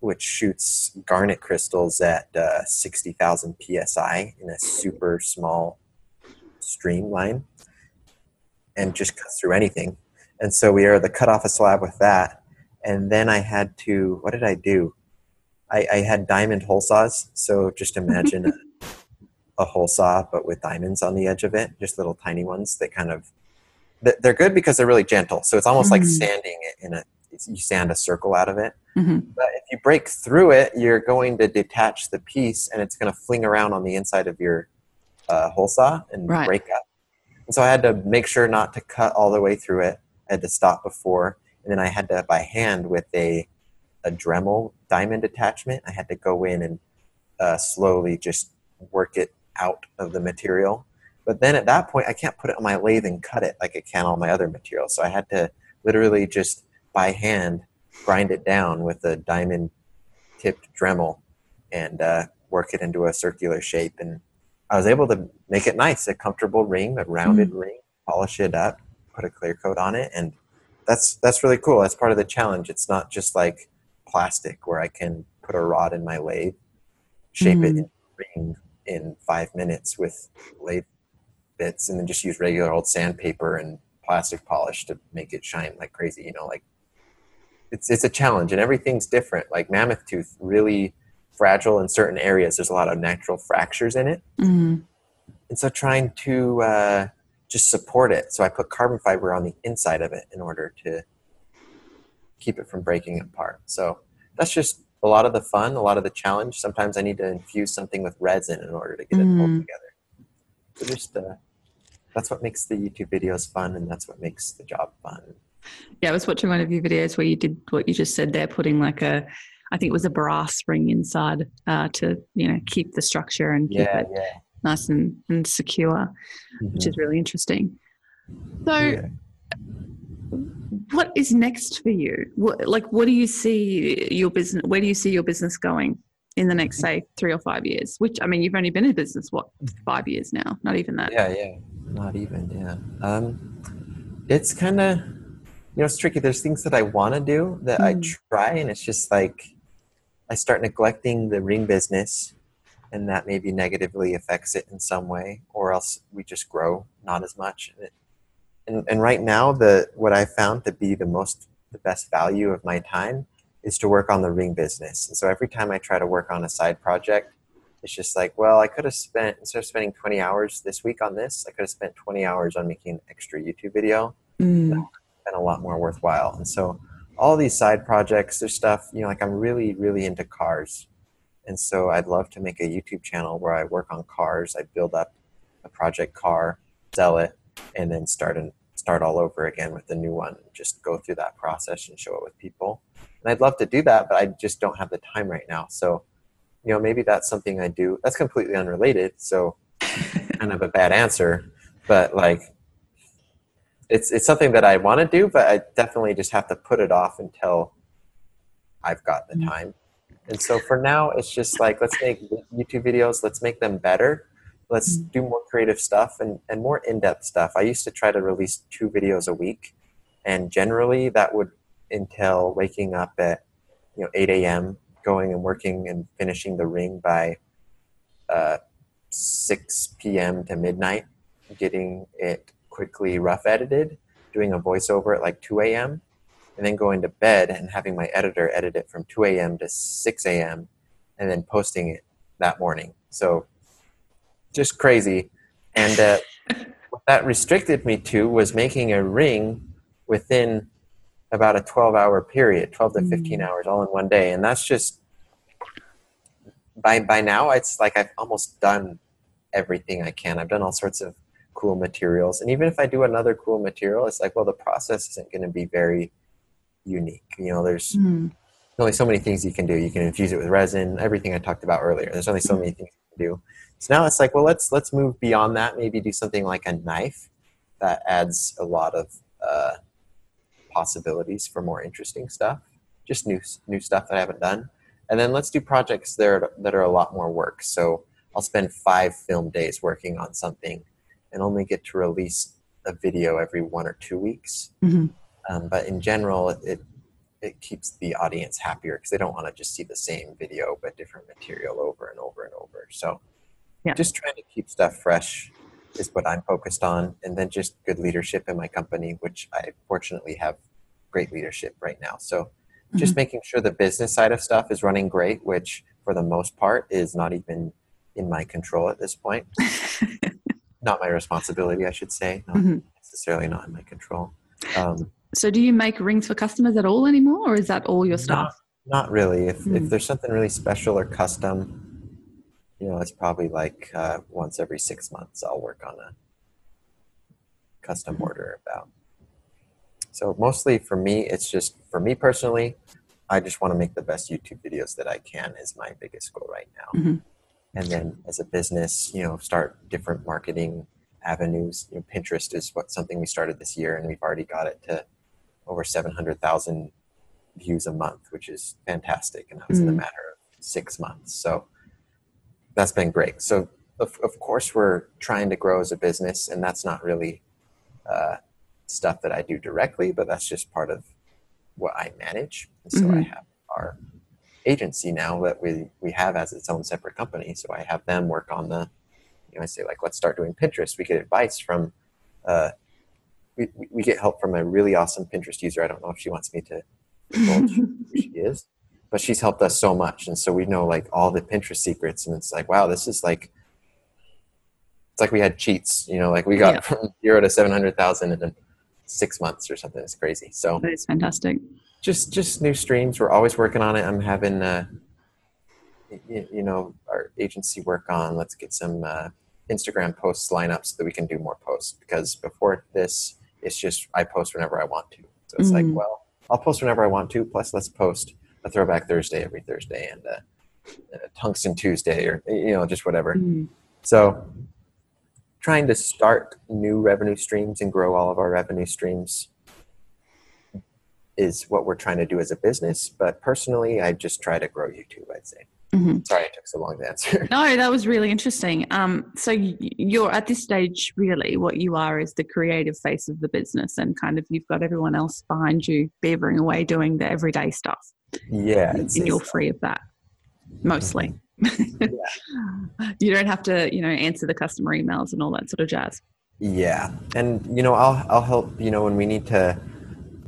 S2: which shoots garnet crystals at uh, sixty thousand psi in a super small streamline and just cut through anything. And so we are the cut off a slab with that. And then I had to, what did I do? I, I had diamond hole saws. So just imagine a a hole saw, but with diamonds on the edge of it, just little tiny ones that kind of they're good because they're really gentle. So it's almost like
S1: Mhm.
S2: sanding it in a you sand a circle out of it.
S1: hmm
S2: But if you break through it, you're going to detach the piece, and it's going to fling around on the inside of your uh, hole saw and
S1: Right.
S2: break up. And so I had to make sure not to cut all the way through it. I had to stop before, and then I had to by hand with a a Dremel diamond attachment. I had to go in and uh, slowly just work it out of the material. But then at that point, I can't put it on my lathe and cut it like I can all my other materials. So I had to literally just by hand grind it down with a diamond tipped Dremel and uh, work it into a circular shape. And I was able to make it nice, a comfortable ring, a rounded ring, polish it up, put a clear coat on it, and that's that's really cool. That's part of the challenge. It's not just like plastic where I can put a rod in my lathe, shape it
S1: Mhm.
S2: in ring in five minutes with lathe bits, and then just use regular old sandpaper and plastic polish to make it shine like crazy. You know, like it's it's a challenge, and everything's different. Like mammoth tooth, really fragile in certain areas. There's a lot of natural fractures in it,
S1: hmm
S2: and so trying to uh, just support it. So I put carbon fiber on the inside of it in order to keep it from breaking apart. So that's just a lot of the fun, a lot of the challenge. Sometimes I need to infuse something with resin in order to get it pulled
S1: Mm.
S2: together. So just uh, that's what makes the YouTube videos fun, and that's what makes the job fun.
S1: Yeah, I was watching one of your videos where you did what you just said there, putting like a, I think it was a brass ring inside uh, to you know keep the structure and keep
S2: Yeah,
S1: it
S2: yeah.
S1: nice and, and secure, which is really interesting. So,
S2: Yeah.
S1: what is next for you? What, like, what do you see your business? Where do you see your business going in the next, say, three or five years? Which I mean, you've only been in business what five years now? Not even that.
S2: Yeah, yeah. Not even, yeah. Um, it's kind of, you know, it's tricky. There's things that I want to do that I
S1: Mm.
S2: try, and it's just like I start neglecting the ring business, and that maybe negatively affects it in some way, or else we just grow not as much. And, it, and, and right now, the what I found to be the most, the best value of my time is to work on the ring business. And so every time I try to work on a side project, it's just like, well, I could have spent instead of spending 20 hours this week on this, I could have spent 20 hours on making an extra YouTube video.
S1: Mm.
S2: Been a lot more worthwhile. And so all these side projects, there's stuff, you know, like I'm really, really into cars. And so I'd love to make a YouTube channel where I work on cars. I build up a project car, sell it, and then start and start all over again with the new one. Just go through that process and show it with people. And I'd love to do that, but I just don't have the time right now. So, you know, maybe that's something I do. That's completely unrelated. So, kind of a bad answer, but like, it's it's something that I want to do, but I definitely just have to put it off until I've got the
S1: Mm.
S2: time. And so for now, it's just like let's make YouTube videos. Let's make them better. Let's
S1: Mm.
S2: do more creative stuff and, and more in-depth stuff. I used to try to release two videos a week, and generally that would entail waking up at you know 8 a.m., going and working and finishing the ring by uh, 6 p.m. to midnight, getting it quickly rough edited, doing a voiceover at like 2 a.m., and then going to bed and having my editor edit it from 2 a.m. to 6 a.m. and then posting it that morning. So just crazy. And uh, what that restricted me to was making a ring within about a 12 hour period, 12 to 15
S1: Mm.
S2: hours all in one day. And that's just by by now it's like I've almost done everything I can. I've done all sorts of cool materials. And even if I do another cool material, it's like, well, the process isn't going to be very unique. You know, there's
S1: Mm.
S2: only so many things you can do. You can infuse it with resin, everything I talked about earlier. There's only so many things you can do. So now it's like, well, let's let's move beyond that. Maybe do something like a knife that adds a lot of uh, possibilities for more interesting stuff. Just new new stuff that I haven't done. And then let's do projects that are, that are a lot more work. So I'll spend five film days working on something, and only get to release a video every one or two weeks.
S1: Mhm.
S2: Um, but in general, it, it keeps the audience happier because they don't want to just see the same video but different material over and over and over. So,
S1: Yeah.
S2: just trying to keep stuff fresh is what I'm focused on, and then just good leadership in my company, which I fortunately have great leadership right now. So, just making sure the business side of stuff is running great, which for the most part is not even in my control at this point. not my responsibility, I should say. Not
S1: Mhm.
S2: necessarily not in my control. Um,
S1: So, do you make rings for customers at all anymore, or is that all your stuff?
S2: Not really. If
S1: Hmm.
S2: if there's something really special or custom, you know, it's probably like uh, once every six months I'll work on a custom order about. So mostly for me, it's just for me personally, I just want to make the best YouTube videos that I can is my biggest goal right now.
S1: Mhm.
S2: And then as a business, you know, start different marketing avenues. You know, Pinterest is what something we started this year, and we've already got it to over seven hundred thousand views a month, which is fantastic. And that was in a
S1: Mm.
S2: matter of six months. So that's been great. So of, of course we're trying to grow as a business, and that's not really uh, stuff that I do directly, but that's just part of what I manage. And so I
S1: Mhm.
S2: have our agency now that we we have as its own separate company. So I have them work on the, you know, I say like let's start doing Pinterest. We get advice from. Uh, we, we- get help from a really awesome Pinterest user. I don't know if she wants me to who she is, but she's helped us so much, and so we know like all the Pinterest secrets, and it's like, wow, this is like, it's like we had cheats, you know, like we got
S1: Yeah.
S2: from zero to seven hundred thousand in six months or something. It's crazy. So
S1: that is fantastic.
S2: Just just new streams. We're always working on it. I'm having, uh, you, you know, our agency work on. Let's get some uh, Instagram posts line up so that we can do more posts. Because before this, it's just I post whenever I want to. So it's like,
S1: Mm.
S2: well, I'll post whenever I want to. Plus, let's post a Throwback Thursday every Thursday and a, a Tungsten Tuesday or you know just whatever.
S1: Mm.
S2: So, trying to start new revenue streams and grow all of our revenue streams is what we're trying to do as a business. But personally, I just try to grow YouTube, I'd say.
S1: Mhm.
S2: Sorry, it took so long to answer.
S1: No, that was really interesting. Um, so you're at this stage, really, what you are is the creative face of the business, and kind of you've got everyone else behind you, beavering away doing the everyday stuff,
S2: yeah,
S1: and and you're free of that, mostly. yeah. you don't have to, you know, answer the customer emails and all that sort of jazz.
S2: yeah, and you know, I'll I'll help. You know, when we need to,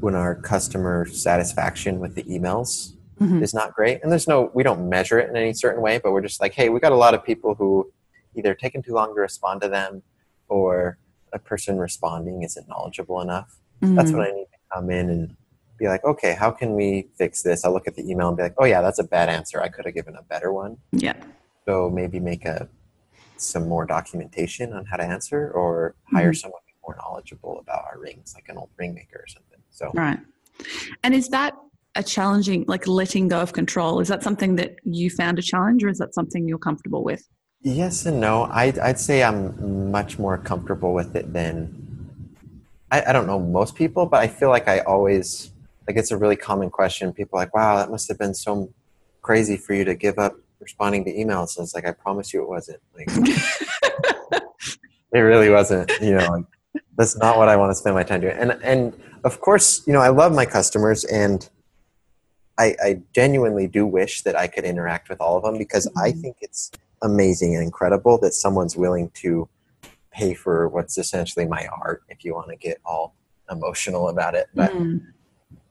S2: when our customer satisfaction with the emails
S1: Mhm.
S2: is not great, and there's no, we don't measure it in any certain way, but we're just like, hey, we got a lot of people who either taking too long to respond to them, or a person responding isn't knowledgeable enough. that's
S1: Mm.
S2: when I need to come in and be like, okay, how can we fix this? I'll look at the email and be like, oh yeah, that's a bad answer. I could have given a better one.
S1: yeah.
S2: So maybe make a some more documentation on how to answer, or hire
S1: Mhm.
S2: someone more knowledgeable about our rings, like an old ring maker or something. So
S1: Right. And is that a challenging, like letting go of control? Is that something that you found a challenge, or is that something you're comfortable with?
S2: yes and no. I'd, I'd say I'm much more comfortable with it than I, I don't know most people, but I feel like I always like it's a really common question. People are like, wow, that must have been so crazy for you to give up responding to emails. And it's like, I promise you it wasn't. Like, it really wasn't. You know, like, that's not what I want to spend my time doing. And and of course, you know, I love my customers, and I, I genuinely do wish that I could interact with all of them because I
S1: Mhm.
S2: think it's amazing and incredible that someone's willing to pay for what's essentially my art. If you want to get all emotional about it, but
S1: Mm.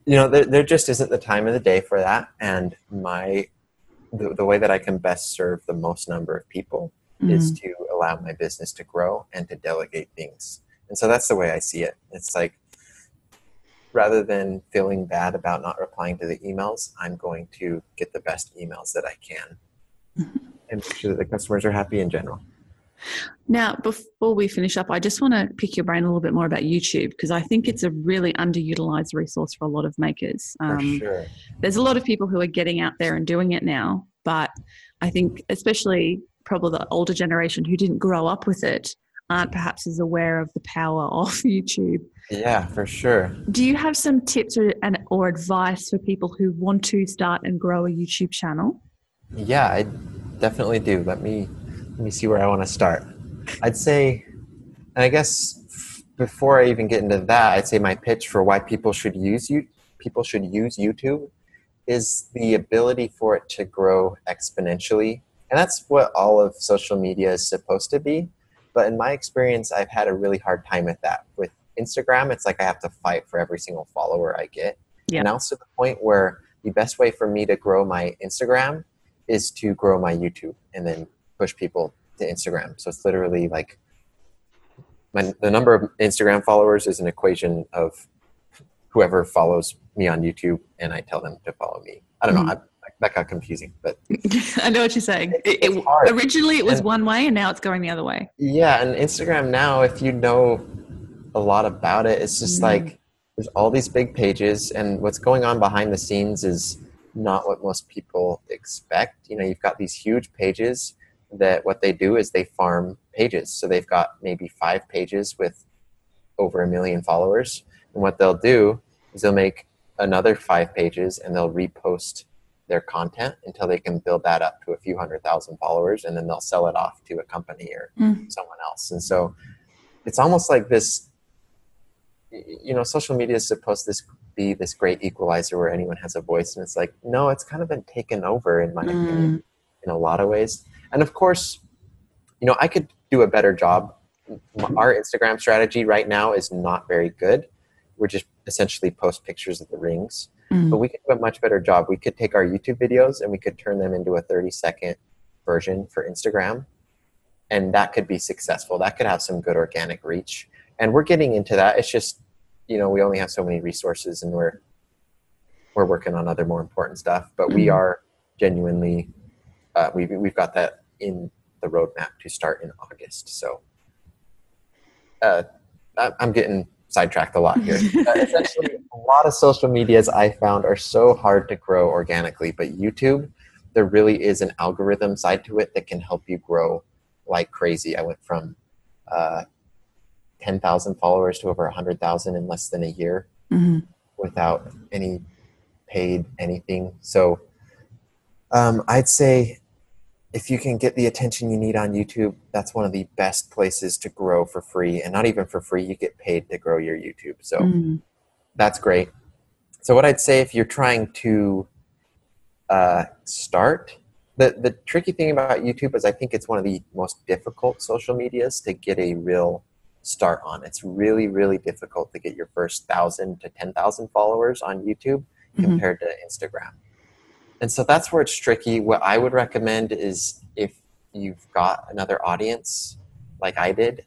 S2: you know there, there just isn't the time of the day for that and my the, the way that i can best serve the most number of people is
S1: Mm.
S2: to allow my business to grow and to delegate things and so that's the way i see it it's like rather than feeling bad about not replying to the emails i'm going to get the best emails that i can and make sure that the customers are happy in general
S1: Now, before we finish up, I just want to pick your brain a little bit more about YouTube because I think it's a really underutilized resource for a lot of makers. Um,
S2: sure
S1: there's a lot of people who are getting out there and doing it now, but I think especially probably the older generation who didn't grow up with it aren't perhaps as aware of the power of YouTube.
S2: Yeah for sure
S1: Do you have some tips or, and, or advice for people who want to start and grow a YouTube channel?
S2: Yeah, I definitely do. Let me let me see where I want to start. I'd say, and I guess before I even get into that, I'd say my pitch for why people should use you people should use YouTube is the ability for it to grow exponentially, and that's what all of social media is supposed to be. But in my experience, I've had a really hard time with that. With Instagram, it's like I have to fight for every single follower I get.
S1: Yeah.
S2: And now it's to the point where the best way for me to grow my Instagram is to grow my YouTube and then push people to Instagram. So it's literally like my, the number of Instagram followers is an equation of whoever follows me on YouTube and I tell them to follow me. I don't mm-hmm. know. I, that got confusing, but
S1: I know what you're saying. It, it, originally, it was and, one way, and now it's going the other way.
S2: Yeah, and Instagram now, if you know a lot about it, it's just mm. like there's all these big pages, and what's going on behind the scenes is not what most people expect. You know, you've got these huge pages that what they do is they farm pages. So they've got maybe five pages with over a million followers, and what they'll do is they'll make another five pages and they'll repost their content until they can build that up to a few hundred thousand followers and then they'll sell it off to a company or mm. someone else and so it's almost like this you know social media is supposed to be this great equalizer where anyone has a voice and it's like no it's kind of been taken over in my mm. opinion in a lot of ways and of course you know i could do a better job our instagram strategy right now is not very good we're just essentially post pictures of the rings Mm. But we could do a much better job. We could take our YouTube videos and we could turn them into a 30 second version for Instagram. And that could be successful. That could have some good organic reach. And we're getting into that. It's just, you know, we only have so many resources and we're we're working on other more important stuff. But we mm-hmm. are genuinely uh, we've we've got that in the roadmap to start in August. So uh, I'm getting sidetracked a lot here. uh, essentially, a lot of social medias I found are so hard to grow organically, but YouTube, there really is an algorithm side to it that can help you grow like crazy. I went from uh, 10,000 followers to over 100,000 in less than a year mm-hmm. without any paid anything. So um, I'd say if you can get the attention you need on YouTube, that's one of the best places to grow for free. And not even for free, you get paid to grow your YouTube. So mm. that's great. So, what I'd say if you're trying to uh, start, the, the tricky thing about YouTube is I think it's one of the most difficult social medias to get a real start on. It's really, really difficult to get your first thousand to 10,000 followers on YouTube mm-hmm. compared to Instagram. And so that's where it's tricky. What I would recommend is if you've got another audience like I did,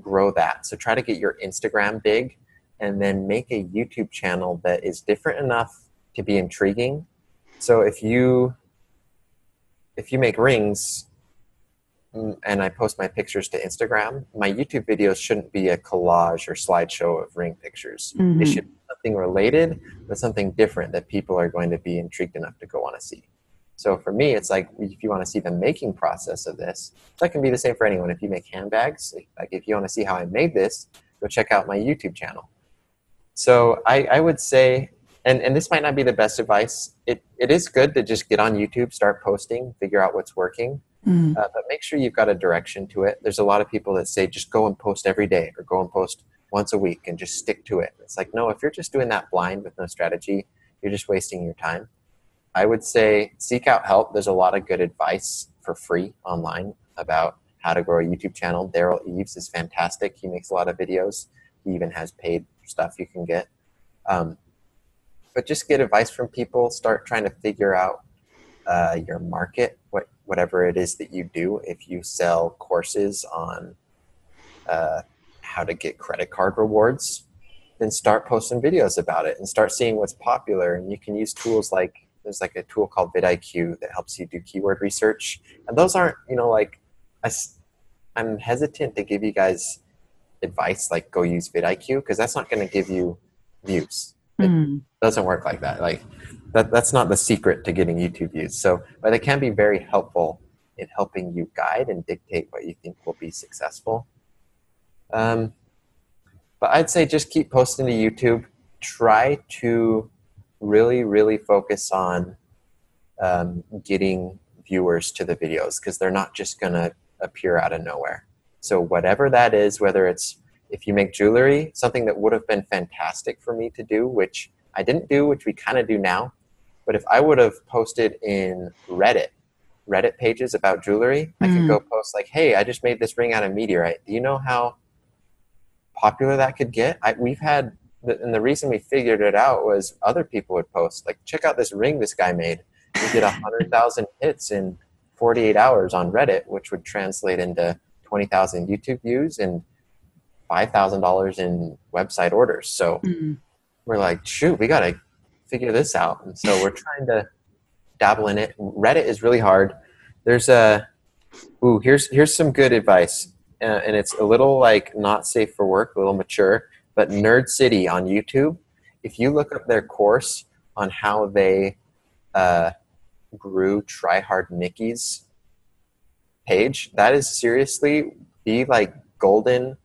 S2: grow that. So try to get your Instagram big and then make a YouTube channel that is different enough to be intriguing. So if you if you make rings and I post my pictures to Instagram, my YouTube videos shouldn't be a collage or slideshow of ring pictures. Mm-hmm. They should be something related, but something different that people are going to be intrigued enough to go want to see. So for me, it's like if you want to see the making process of this, that can be the same for anyone. If you make handbags, like if you want to see how I made this, go check out my YouTube channel. So I, I would say, and, and this might not be the best advice. It, it is good to just get on YouTube, start posting, figure out what's working, mm. uh, but make sure you've got a direction to it. There's a lot of people that say just go and post every day or go and post once a week and just stick to it. It's like, no, if you're just doing that blind with no strategy, you're just wasting your time. I would say seek out help. There's a lot of good advice for free online about how to grow a YouTube channel. Derral Eves is fantastic. He makes a lot of videos. He even has paid stuff you can get. Um, but just get advice from people. Start trying to figure out uh, your market, whatever it is that you do. If you sell courses on uh, how to get credit card rewards, then start posting videos about it and start seeing what's popular. And you can use tools like there's like a tool called vidIQ that helps you do keyword research. And those aren't, you know, like I, I'm hesitant to give you guys advice like go use vidIQ because that's not going to give you views. It mm. doesn't work like that. Like that, that's not the secret to getting YouTube views. So, but it can be very helpful in helping you guide and dictate what you think will be successful. Um, but I'd say just keep posting to YouTube. Try to really, really focus on um, getting viewers to the videos because they're not just going to appear out of nowhere. So, whatever that is, whether it's if you make jewelry, something that would have been fantastic for me to do, which I didn't do, which we kind of do now. But if I would have posted in Reddit, Reddit pages about jewelry, mm. I could go post like, hey, I just made this ring out of meteorite. Do you know how popular that could get. I, we've had, and the reason we figured it out was other people would post, like, check out this ring this guy made. We get a hundred thousand hits in 48 hours on Reddit, which would translate into 20,000 YouTube views and $5,000 in website orders. So
S1: Mm.
S2: we're like, shoot, we got to figure this out. And so we're trying to dabble in it. Reddit is really hard. There's a, ooh, here's, here's some good advice. Uh, and it's a little like not safe for work, a little mature, but Nerd City on YouTube, if you look up their course on how they uh, grew Try Hard Mickey's page, that is seriously the like golden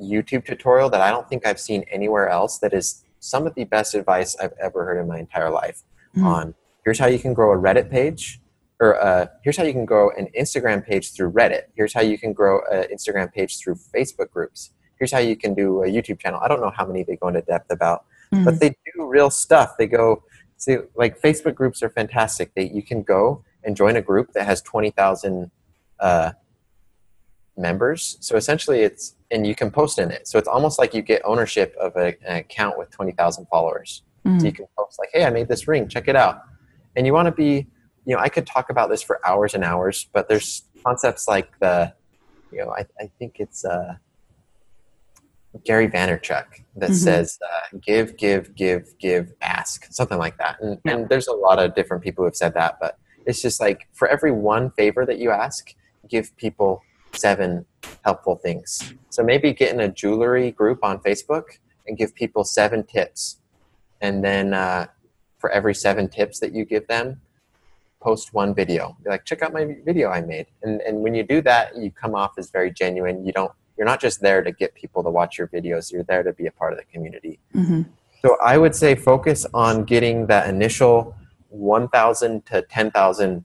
S2: YouTube tutorial that I don't think I've seen anywhere else that is some of the best advice I've ever heard in my entire life
S1: Mm.
S2: on here's how you can grow a Reddit page or uh, here's how you can grow an Instagram page through Reddit. Here's how you can grow an Instagram page through Facebook groups. Here's how you can do a YouTube channel. I don't know how many they go into depth about,
S1: Mm.
S2: but they do real stuff. They go see like Facebook groups are fantastic. They you can go and join a group that has twenty thousand uh, members. So essentially, it's and you can post in it. So it's almost like you get ownership of a, an account with twenty thousand followers.
S1: Mm.
S2: So you can post like, "Hey, I made this ring. Check it out." And you want to be, you know, I could talk about this for hours and hours, but there's concepts like the, you know, I, I think it's uh, Gary Vaynerchuk that
S1: Mhm.
S2: says, uh, "Give, give, give, give, ask," something like that. And,
S1: Yeah.
S2: and there's a lot of different people who have said that, but it's just like for every one favor that you ask, give people seven helpful things. So maybe get in a jewelry group on Facebook and give people seven tips, and then uh, for every seven tips that you give them, post one video. Be like, check out my video I made. And and when you do that, you come off as very genuine. You don't. You're not just there to get people to watch your videos. You're there to be a part of the community.
S1: Mhm.
S2: So I would say focus on getting that initial 1,000 to 10,000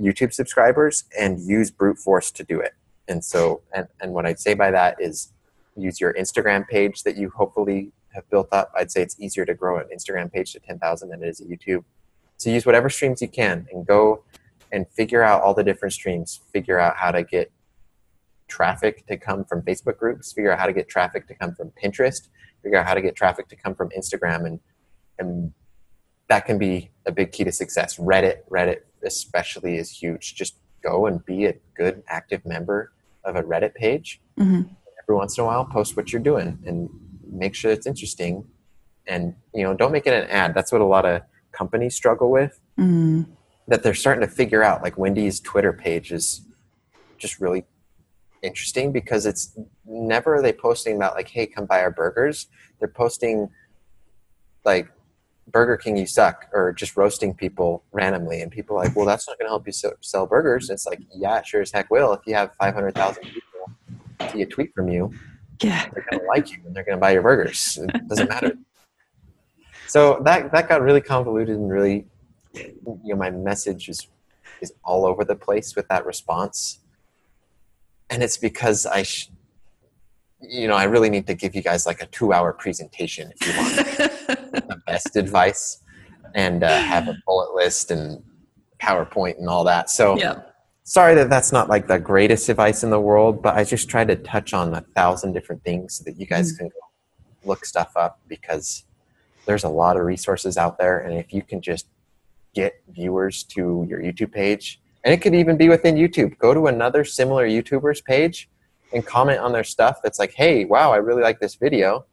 S2: YouTube subscribers and use brute force to do it. And so, and, and what I'd say by that is use your Instagram page that you hopefully have built up. I'd say it's easier to grow an Instagram page to 10,000 than it is at YouTube. So use whatever streams you can and go and figure out all the different streams. Figure out how to get traffic to come from Facebook groups. Figure out how to get traffic to come from Pinterest. Figure out how to get traffic to come from Instagram, and and that can be a big key to success. Reddit, Reddit especially is huge. Just go and be a good active member of a Reddit page.
S1: Mhm.
S2: Every once in a while, post what you're doing and make sure it's interesting. And you know, don't make it an ad. That's what a lot of companies struggle with.
S1: Mm.
S2: That they're starting to figure out. Like Wendy's Twitter page is just really interesting because it's never are they posting about like, hey, come buy our burgers. They're posting like Burger King, you suck, or just roasting people randomly, and people are like, well, that's not going to help you sell, sell burgers. And it's like, yeah, sure as heck will. If you have five hundred thousand people see a tweet from you,
S1: Yeah.
S2: they're going to like you and they're going to buy your burgers. It doesn't matter. So that that got really convoluted and really, you know, my message is is all over the place with that response, and it's because I, sh- you know, I really need to give you guys like a two hour presentation if you want best advice and uh, have a bullet list and PowerPoint and all that. So
S1: yeah.
S2: sorry that that's not like the greatest advice in the world, but I just tried to touch on a thousand different things so that you guys can look stuff up because there's a lot of resources out there. And if you can just get viewers to your YouTube page, and it could even be within YouTube, go to another similar YouTuber's page and comment on their stuff that's like, hey, wow, I really like this video.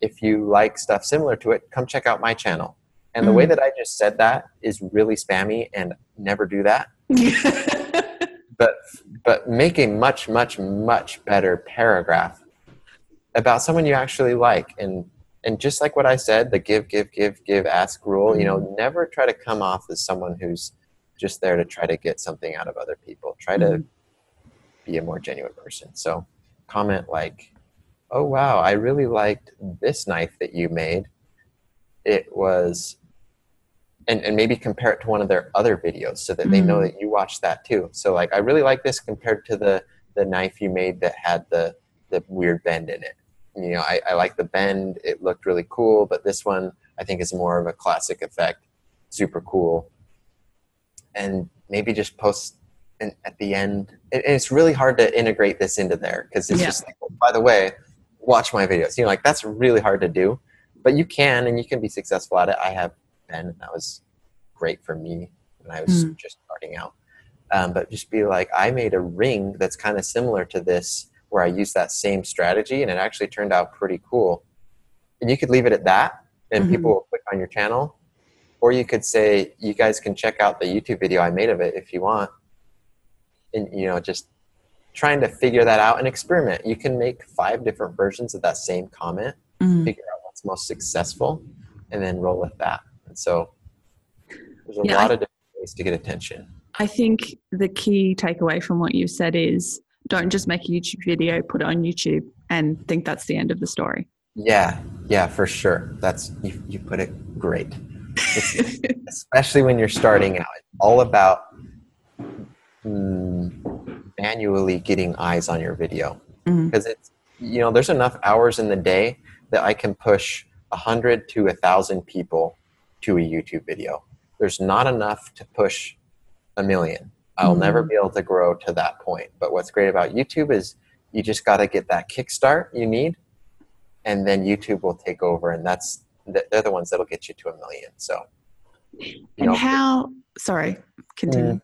S2: If you like stuff similar to it, come check out my channel. And the way that I just said that is really spammy and never do that. But but make a much much much better paragraph about someone you actually like. And and just like what i said the give give give give ask rule you know never try to come off as someone who's just there to try to get something out of other people. Try to
S1: Mhm.
S2: be a more genuine person. So comment like oh wow i really liked this knife that you made it was and, and maybe compare it to one of their other videos so that they know
S1: Mm.
S2: that you watched that too. So like I really like this compared to the the knife you made that had the the weird bend in it. You know, I, I like the bend, it looked really cool, but this one I think is more of a classic effect. Super cool. And maybe just post and at the end and and it's really hard to integrate this into there because it's
S1: Yeah.
S2: just like, oh, by the way, watch my videos. You know, like that's really hard to do. But you can and you can be successful at it. I have been and that was great for me when I was
S1: Mm.
S2: just starting out. Um, but just be like, I made a ring that's kind of similar to this, where I used that same strategy, and it actually turned out pretty cool. And you could leave it at that, and
S1: Mhm.
S2: people will click on your channel. Or you could say, you guys can check out the YouTube video I made of it if you want. And, you know, just trying to figure that out and experiment. You can make five different versions of that same comment,
S1: Mm.
S2: figure out what's most successful, and then roll with that. And so there's a
S1: Yeah,
S2: lot
S1: I-
S2: of different ways to get attention.
S1: I think the key takeaway from what you said is don't just make a YouTube video, put it on YouTube, and think that's the end of the story.
S2: Yeah, yeah, for sure. That's you, you put it great. Especially when you're starting out. It's all about mm, manually getting eyes on your video because it's you know there's enough hours in the day that I can push a hundred to a thousand people to a YouTube video. There's not enough to push a million. I'll
S1: Mhm.
S2: never be able to grow to that point. But what's great about YouTube is you just got to get that kickstart you need, and then YouTube will take over, and that's they're the ones that'll get you to a million. So,
S1: And
S2: know,
S1: how, sorry, continue.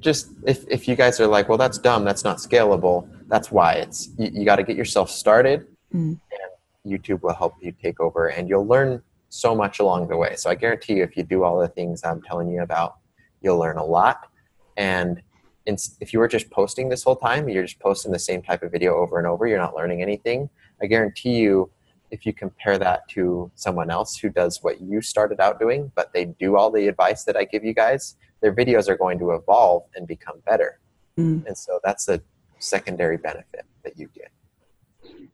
S2: Just if, if you guys are like, well, that's dumb, that's not scalable, that's why it's you, you got to get yourself started,
S1: Mm.
S2: and YouTube will help you take over, and you'll learn so much along the way. So I guarantee you, if you do all the things I'm telling you about, you'll learn a lot. And in, if you were just posting this whole time, you're just posting the same type of video over and over, you're not learning anything. I guarantee you, if you compare that to someone else who does what you started out doing, but they do all the advice that I give you guys, their videos are going to evolve and become better.
S1: Mm.
S2: And so that's a secondary benefit that you get.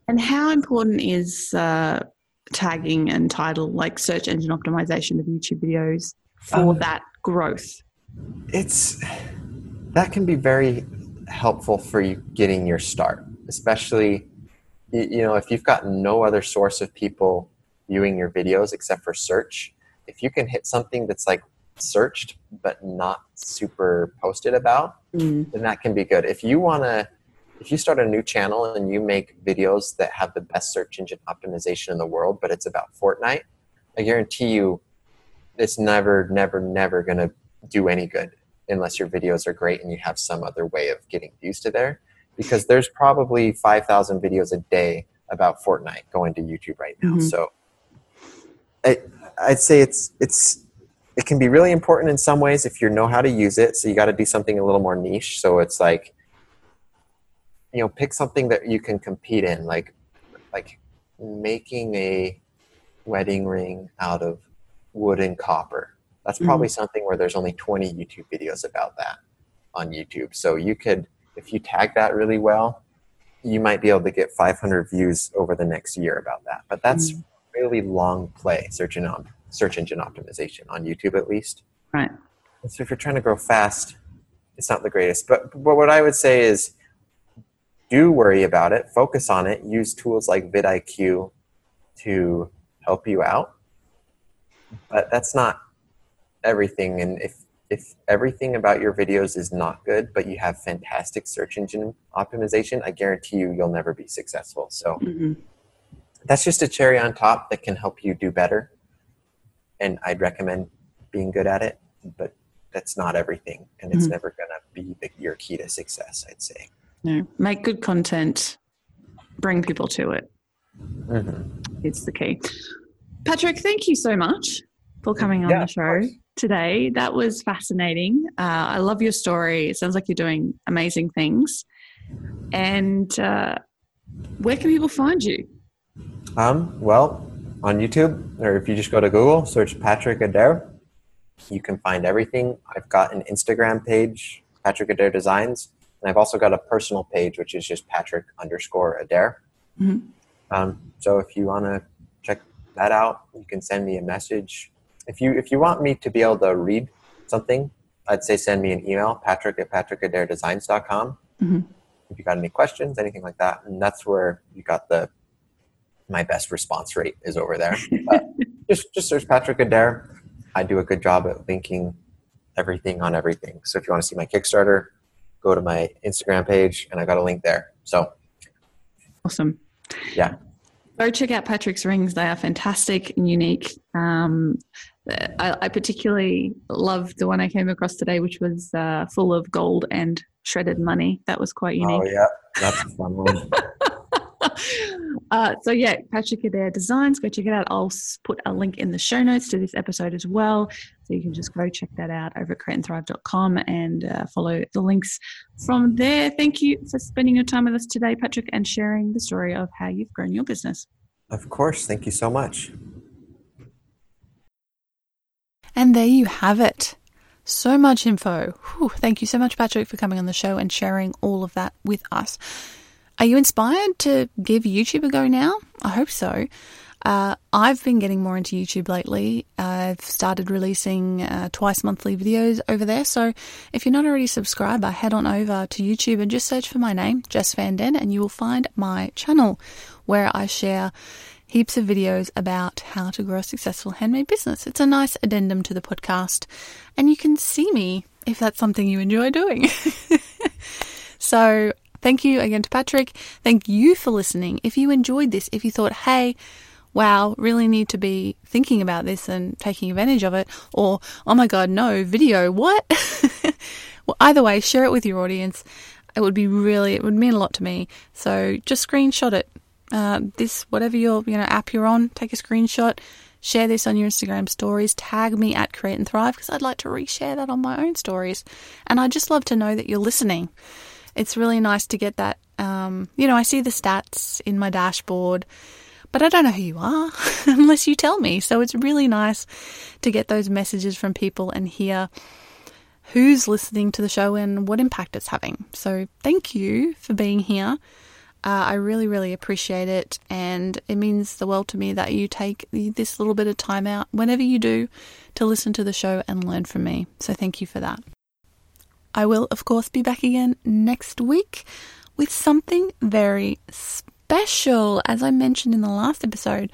S1: And how important is uh, tagging and title, like search engine optimization of YouTube videos, for
S2: Um,
S1: that growth?
S2: it's that can be very helpful for you getting your start especially you know if you've got no other source of people viewing your videos except for search if you can hit something that's like searched but not super posted about
S1: Mm.
S2: then that can be good if you want to if you start a new channel and you make videos that have the best search engine optimization in the world but it's about fortnite i guarantee you it's never never never going to do any good unless your videos are great and you have some other way of getting views to there because there's probably 5000 videos a day about fortnite going to youtube right now
S1: Mhm.
S2: so I, i'd say it's it's it can be really important in some ways if you know how to use it so you got to do something a little more niche. So it's like you know pick something that you can compete in like like making a wedding ring out of wood and copper. That's probably something where there's only 20 youtube videos about that on youtube. So you could if you tag that really well you might be able to get 500 views over the next year about that. But that's
S1: Mm.
S2: really long play search engine, op- search engine optimization on youtube at least
S1: Right.
S2: and so if you're trying to grow fast, it's not the greatest. But, but what I would say is do worry about it, focus on it, use tools like vidIQ to help you out. But that's not everything. And if, if everything about your videos is not good, but you have fantastic search engine optimization, I guarantee you, you'll never be successful. So
S1: Mhm.
S2: that's just a cherry on top that can help you do better. And I'd recommend being good at it, but that's not everything. And it's
S1: Mhm.
S2: never going to be the, your key to success, I'd say.
S1: No, make good content, bring people to it.
S2: Mm-hmm.
S1: It's the key. Patrick, thank you so much for coming on
S2: Yeah,
S1: the show today. That was fascinating. Uh, I love your story. It sounds like you're doing amazing things. And uh, where can people find you?
S2: Um, well, on YouTube, or if you just go to Google, search Patrick Adair, you can find everything. I've got an Instagram page, Patrick Adair Designs, and I've also got a personal page, which is just Patrick underscore Adair.
S1: Mhm.
S2: Um, so if you want to check that out, you can send me a message. If you if you want me to be able to read something, I'd say send me an email, patrick at patrickadairdesigns.com.
S1: Mhm.
S2: If you got any questions, anything like that, and that's where you got the my best response rate is over there. But just just search Patrick Adair. I do a good job at linking everything on everything. So if you want to see my Kickstarter, go to my Instagram page, and I got a link there. So
S1: Awesome.
S2: Yeah.
S1: Go check out Patrick's rings. They are fantastic and unique. Um, I, I, particularly loved the one I came across today, which was uh, full of gold and shredded money. That was quite unique.
S2: Oh yeah, that's a fun one.
S1: uh, so yeah, Patrick Adair Designs. Go check it out. I'll put a link in the show notes to this episode as well, so you can just go check that out over at createandthrive.com and uh, follow the links from there. Thank you for spending your time with us today, Patrick, and sharing the story of how you've grown your business.
S2: Of course. Thank you so much.
S1: And there you have it. So much info. Whew, thank you so much, Patrick, for coming on the show and sharing all of that with us. Are you inspired to give YouTube a go now? I hope so. Uh, I've been getting more into YouTube lately. I've started releasing uh, twice monthly videos over there. So if you're not already a subscriber, head on over to YouTube and just search for my name, Jess Van Den, and you will find my channel where I share heaps of videos about how to grow a successful handmade business. It's a nice addendum to the podcast, and you can see me if that's something you enjoy doing. so, thank you again to Patrick. Thank you for listening. If you enjoyed this, if you thought, hey, wow, really need to be thinking about this and taking advantage of it, or oh my god, no, video, what? well, either way, share it with your audience. It would be really, it would mean a lot to me. So just screenshot it, uh, this whatever your you know app you're on, take a screenshot, share this on your Instagram stories, tag me at Create and Thrive because I'd like to reshare that on my own stories, and I'd just love to know that you're listening. It's really nice to get that. Um, you know, I see the stats in my dashboard, but I don't know who you are unless you tell me. So it's really nice to get those messages from people and hear who's listening to the show and what impact it's having. So thank you for being here. Uh, I really, really appreciate it, and it means the world to me that you take this little bit of time out whenever you do to listen to the show and learn from me. So, thank you for that. I will, of course, be back again next week with something very special. As I mentioned in the last episode,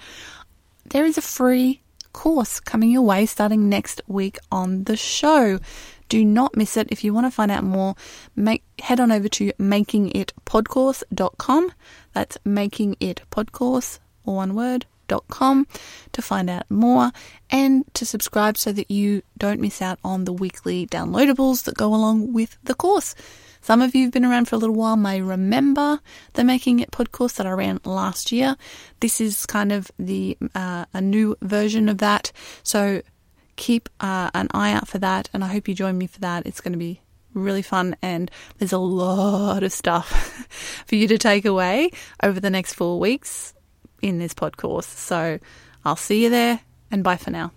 S1: there is a free course coming your way starting next week on the show. Do not miss it. If you want to find out more, make, head on over to makingitpodcourse.com. That's makingitpodcourse, all one word, com to find out more and to subscribe so that you don't miss out on the weekly downloadables that go along with the course. Some of you who've been around for a little while may remember the Making It pod course that I ran last year. This is kind of the uh, a new version of that. So keep uh, an eye out for that, and I hope you join me for that. It's going to be really fun, and there's a lot of stuff for you to take away over the next four weeks in this pod course. So I'll see you there, and bye for now.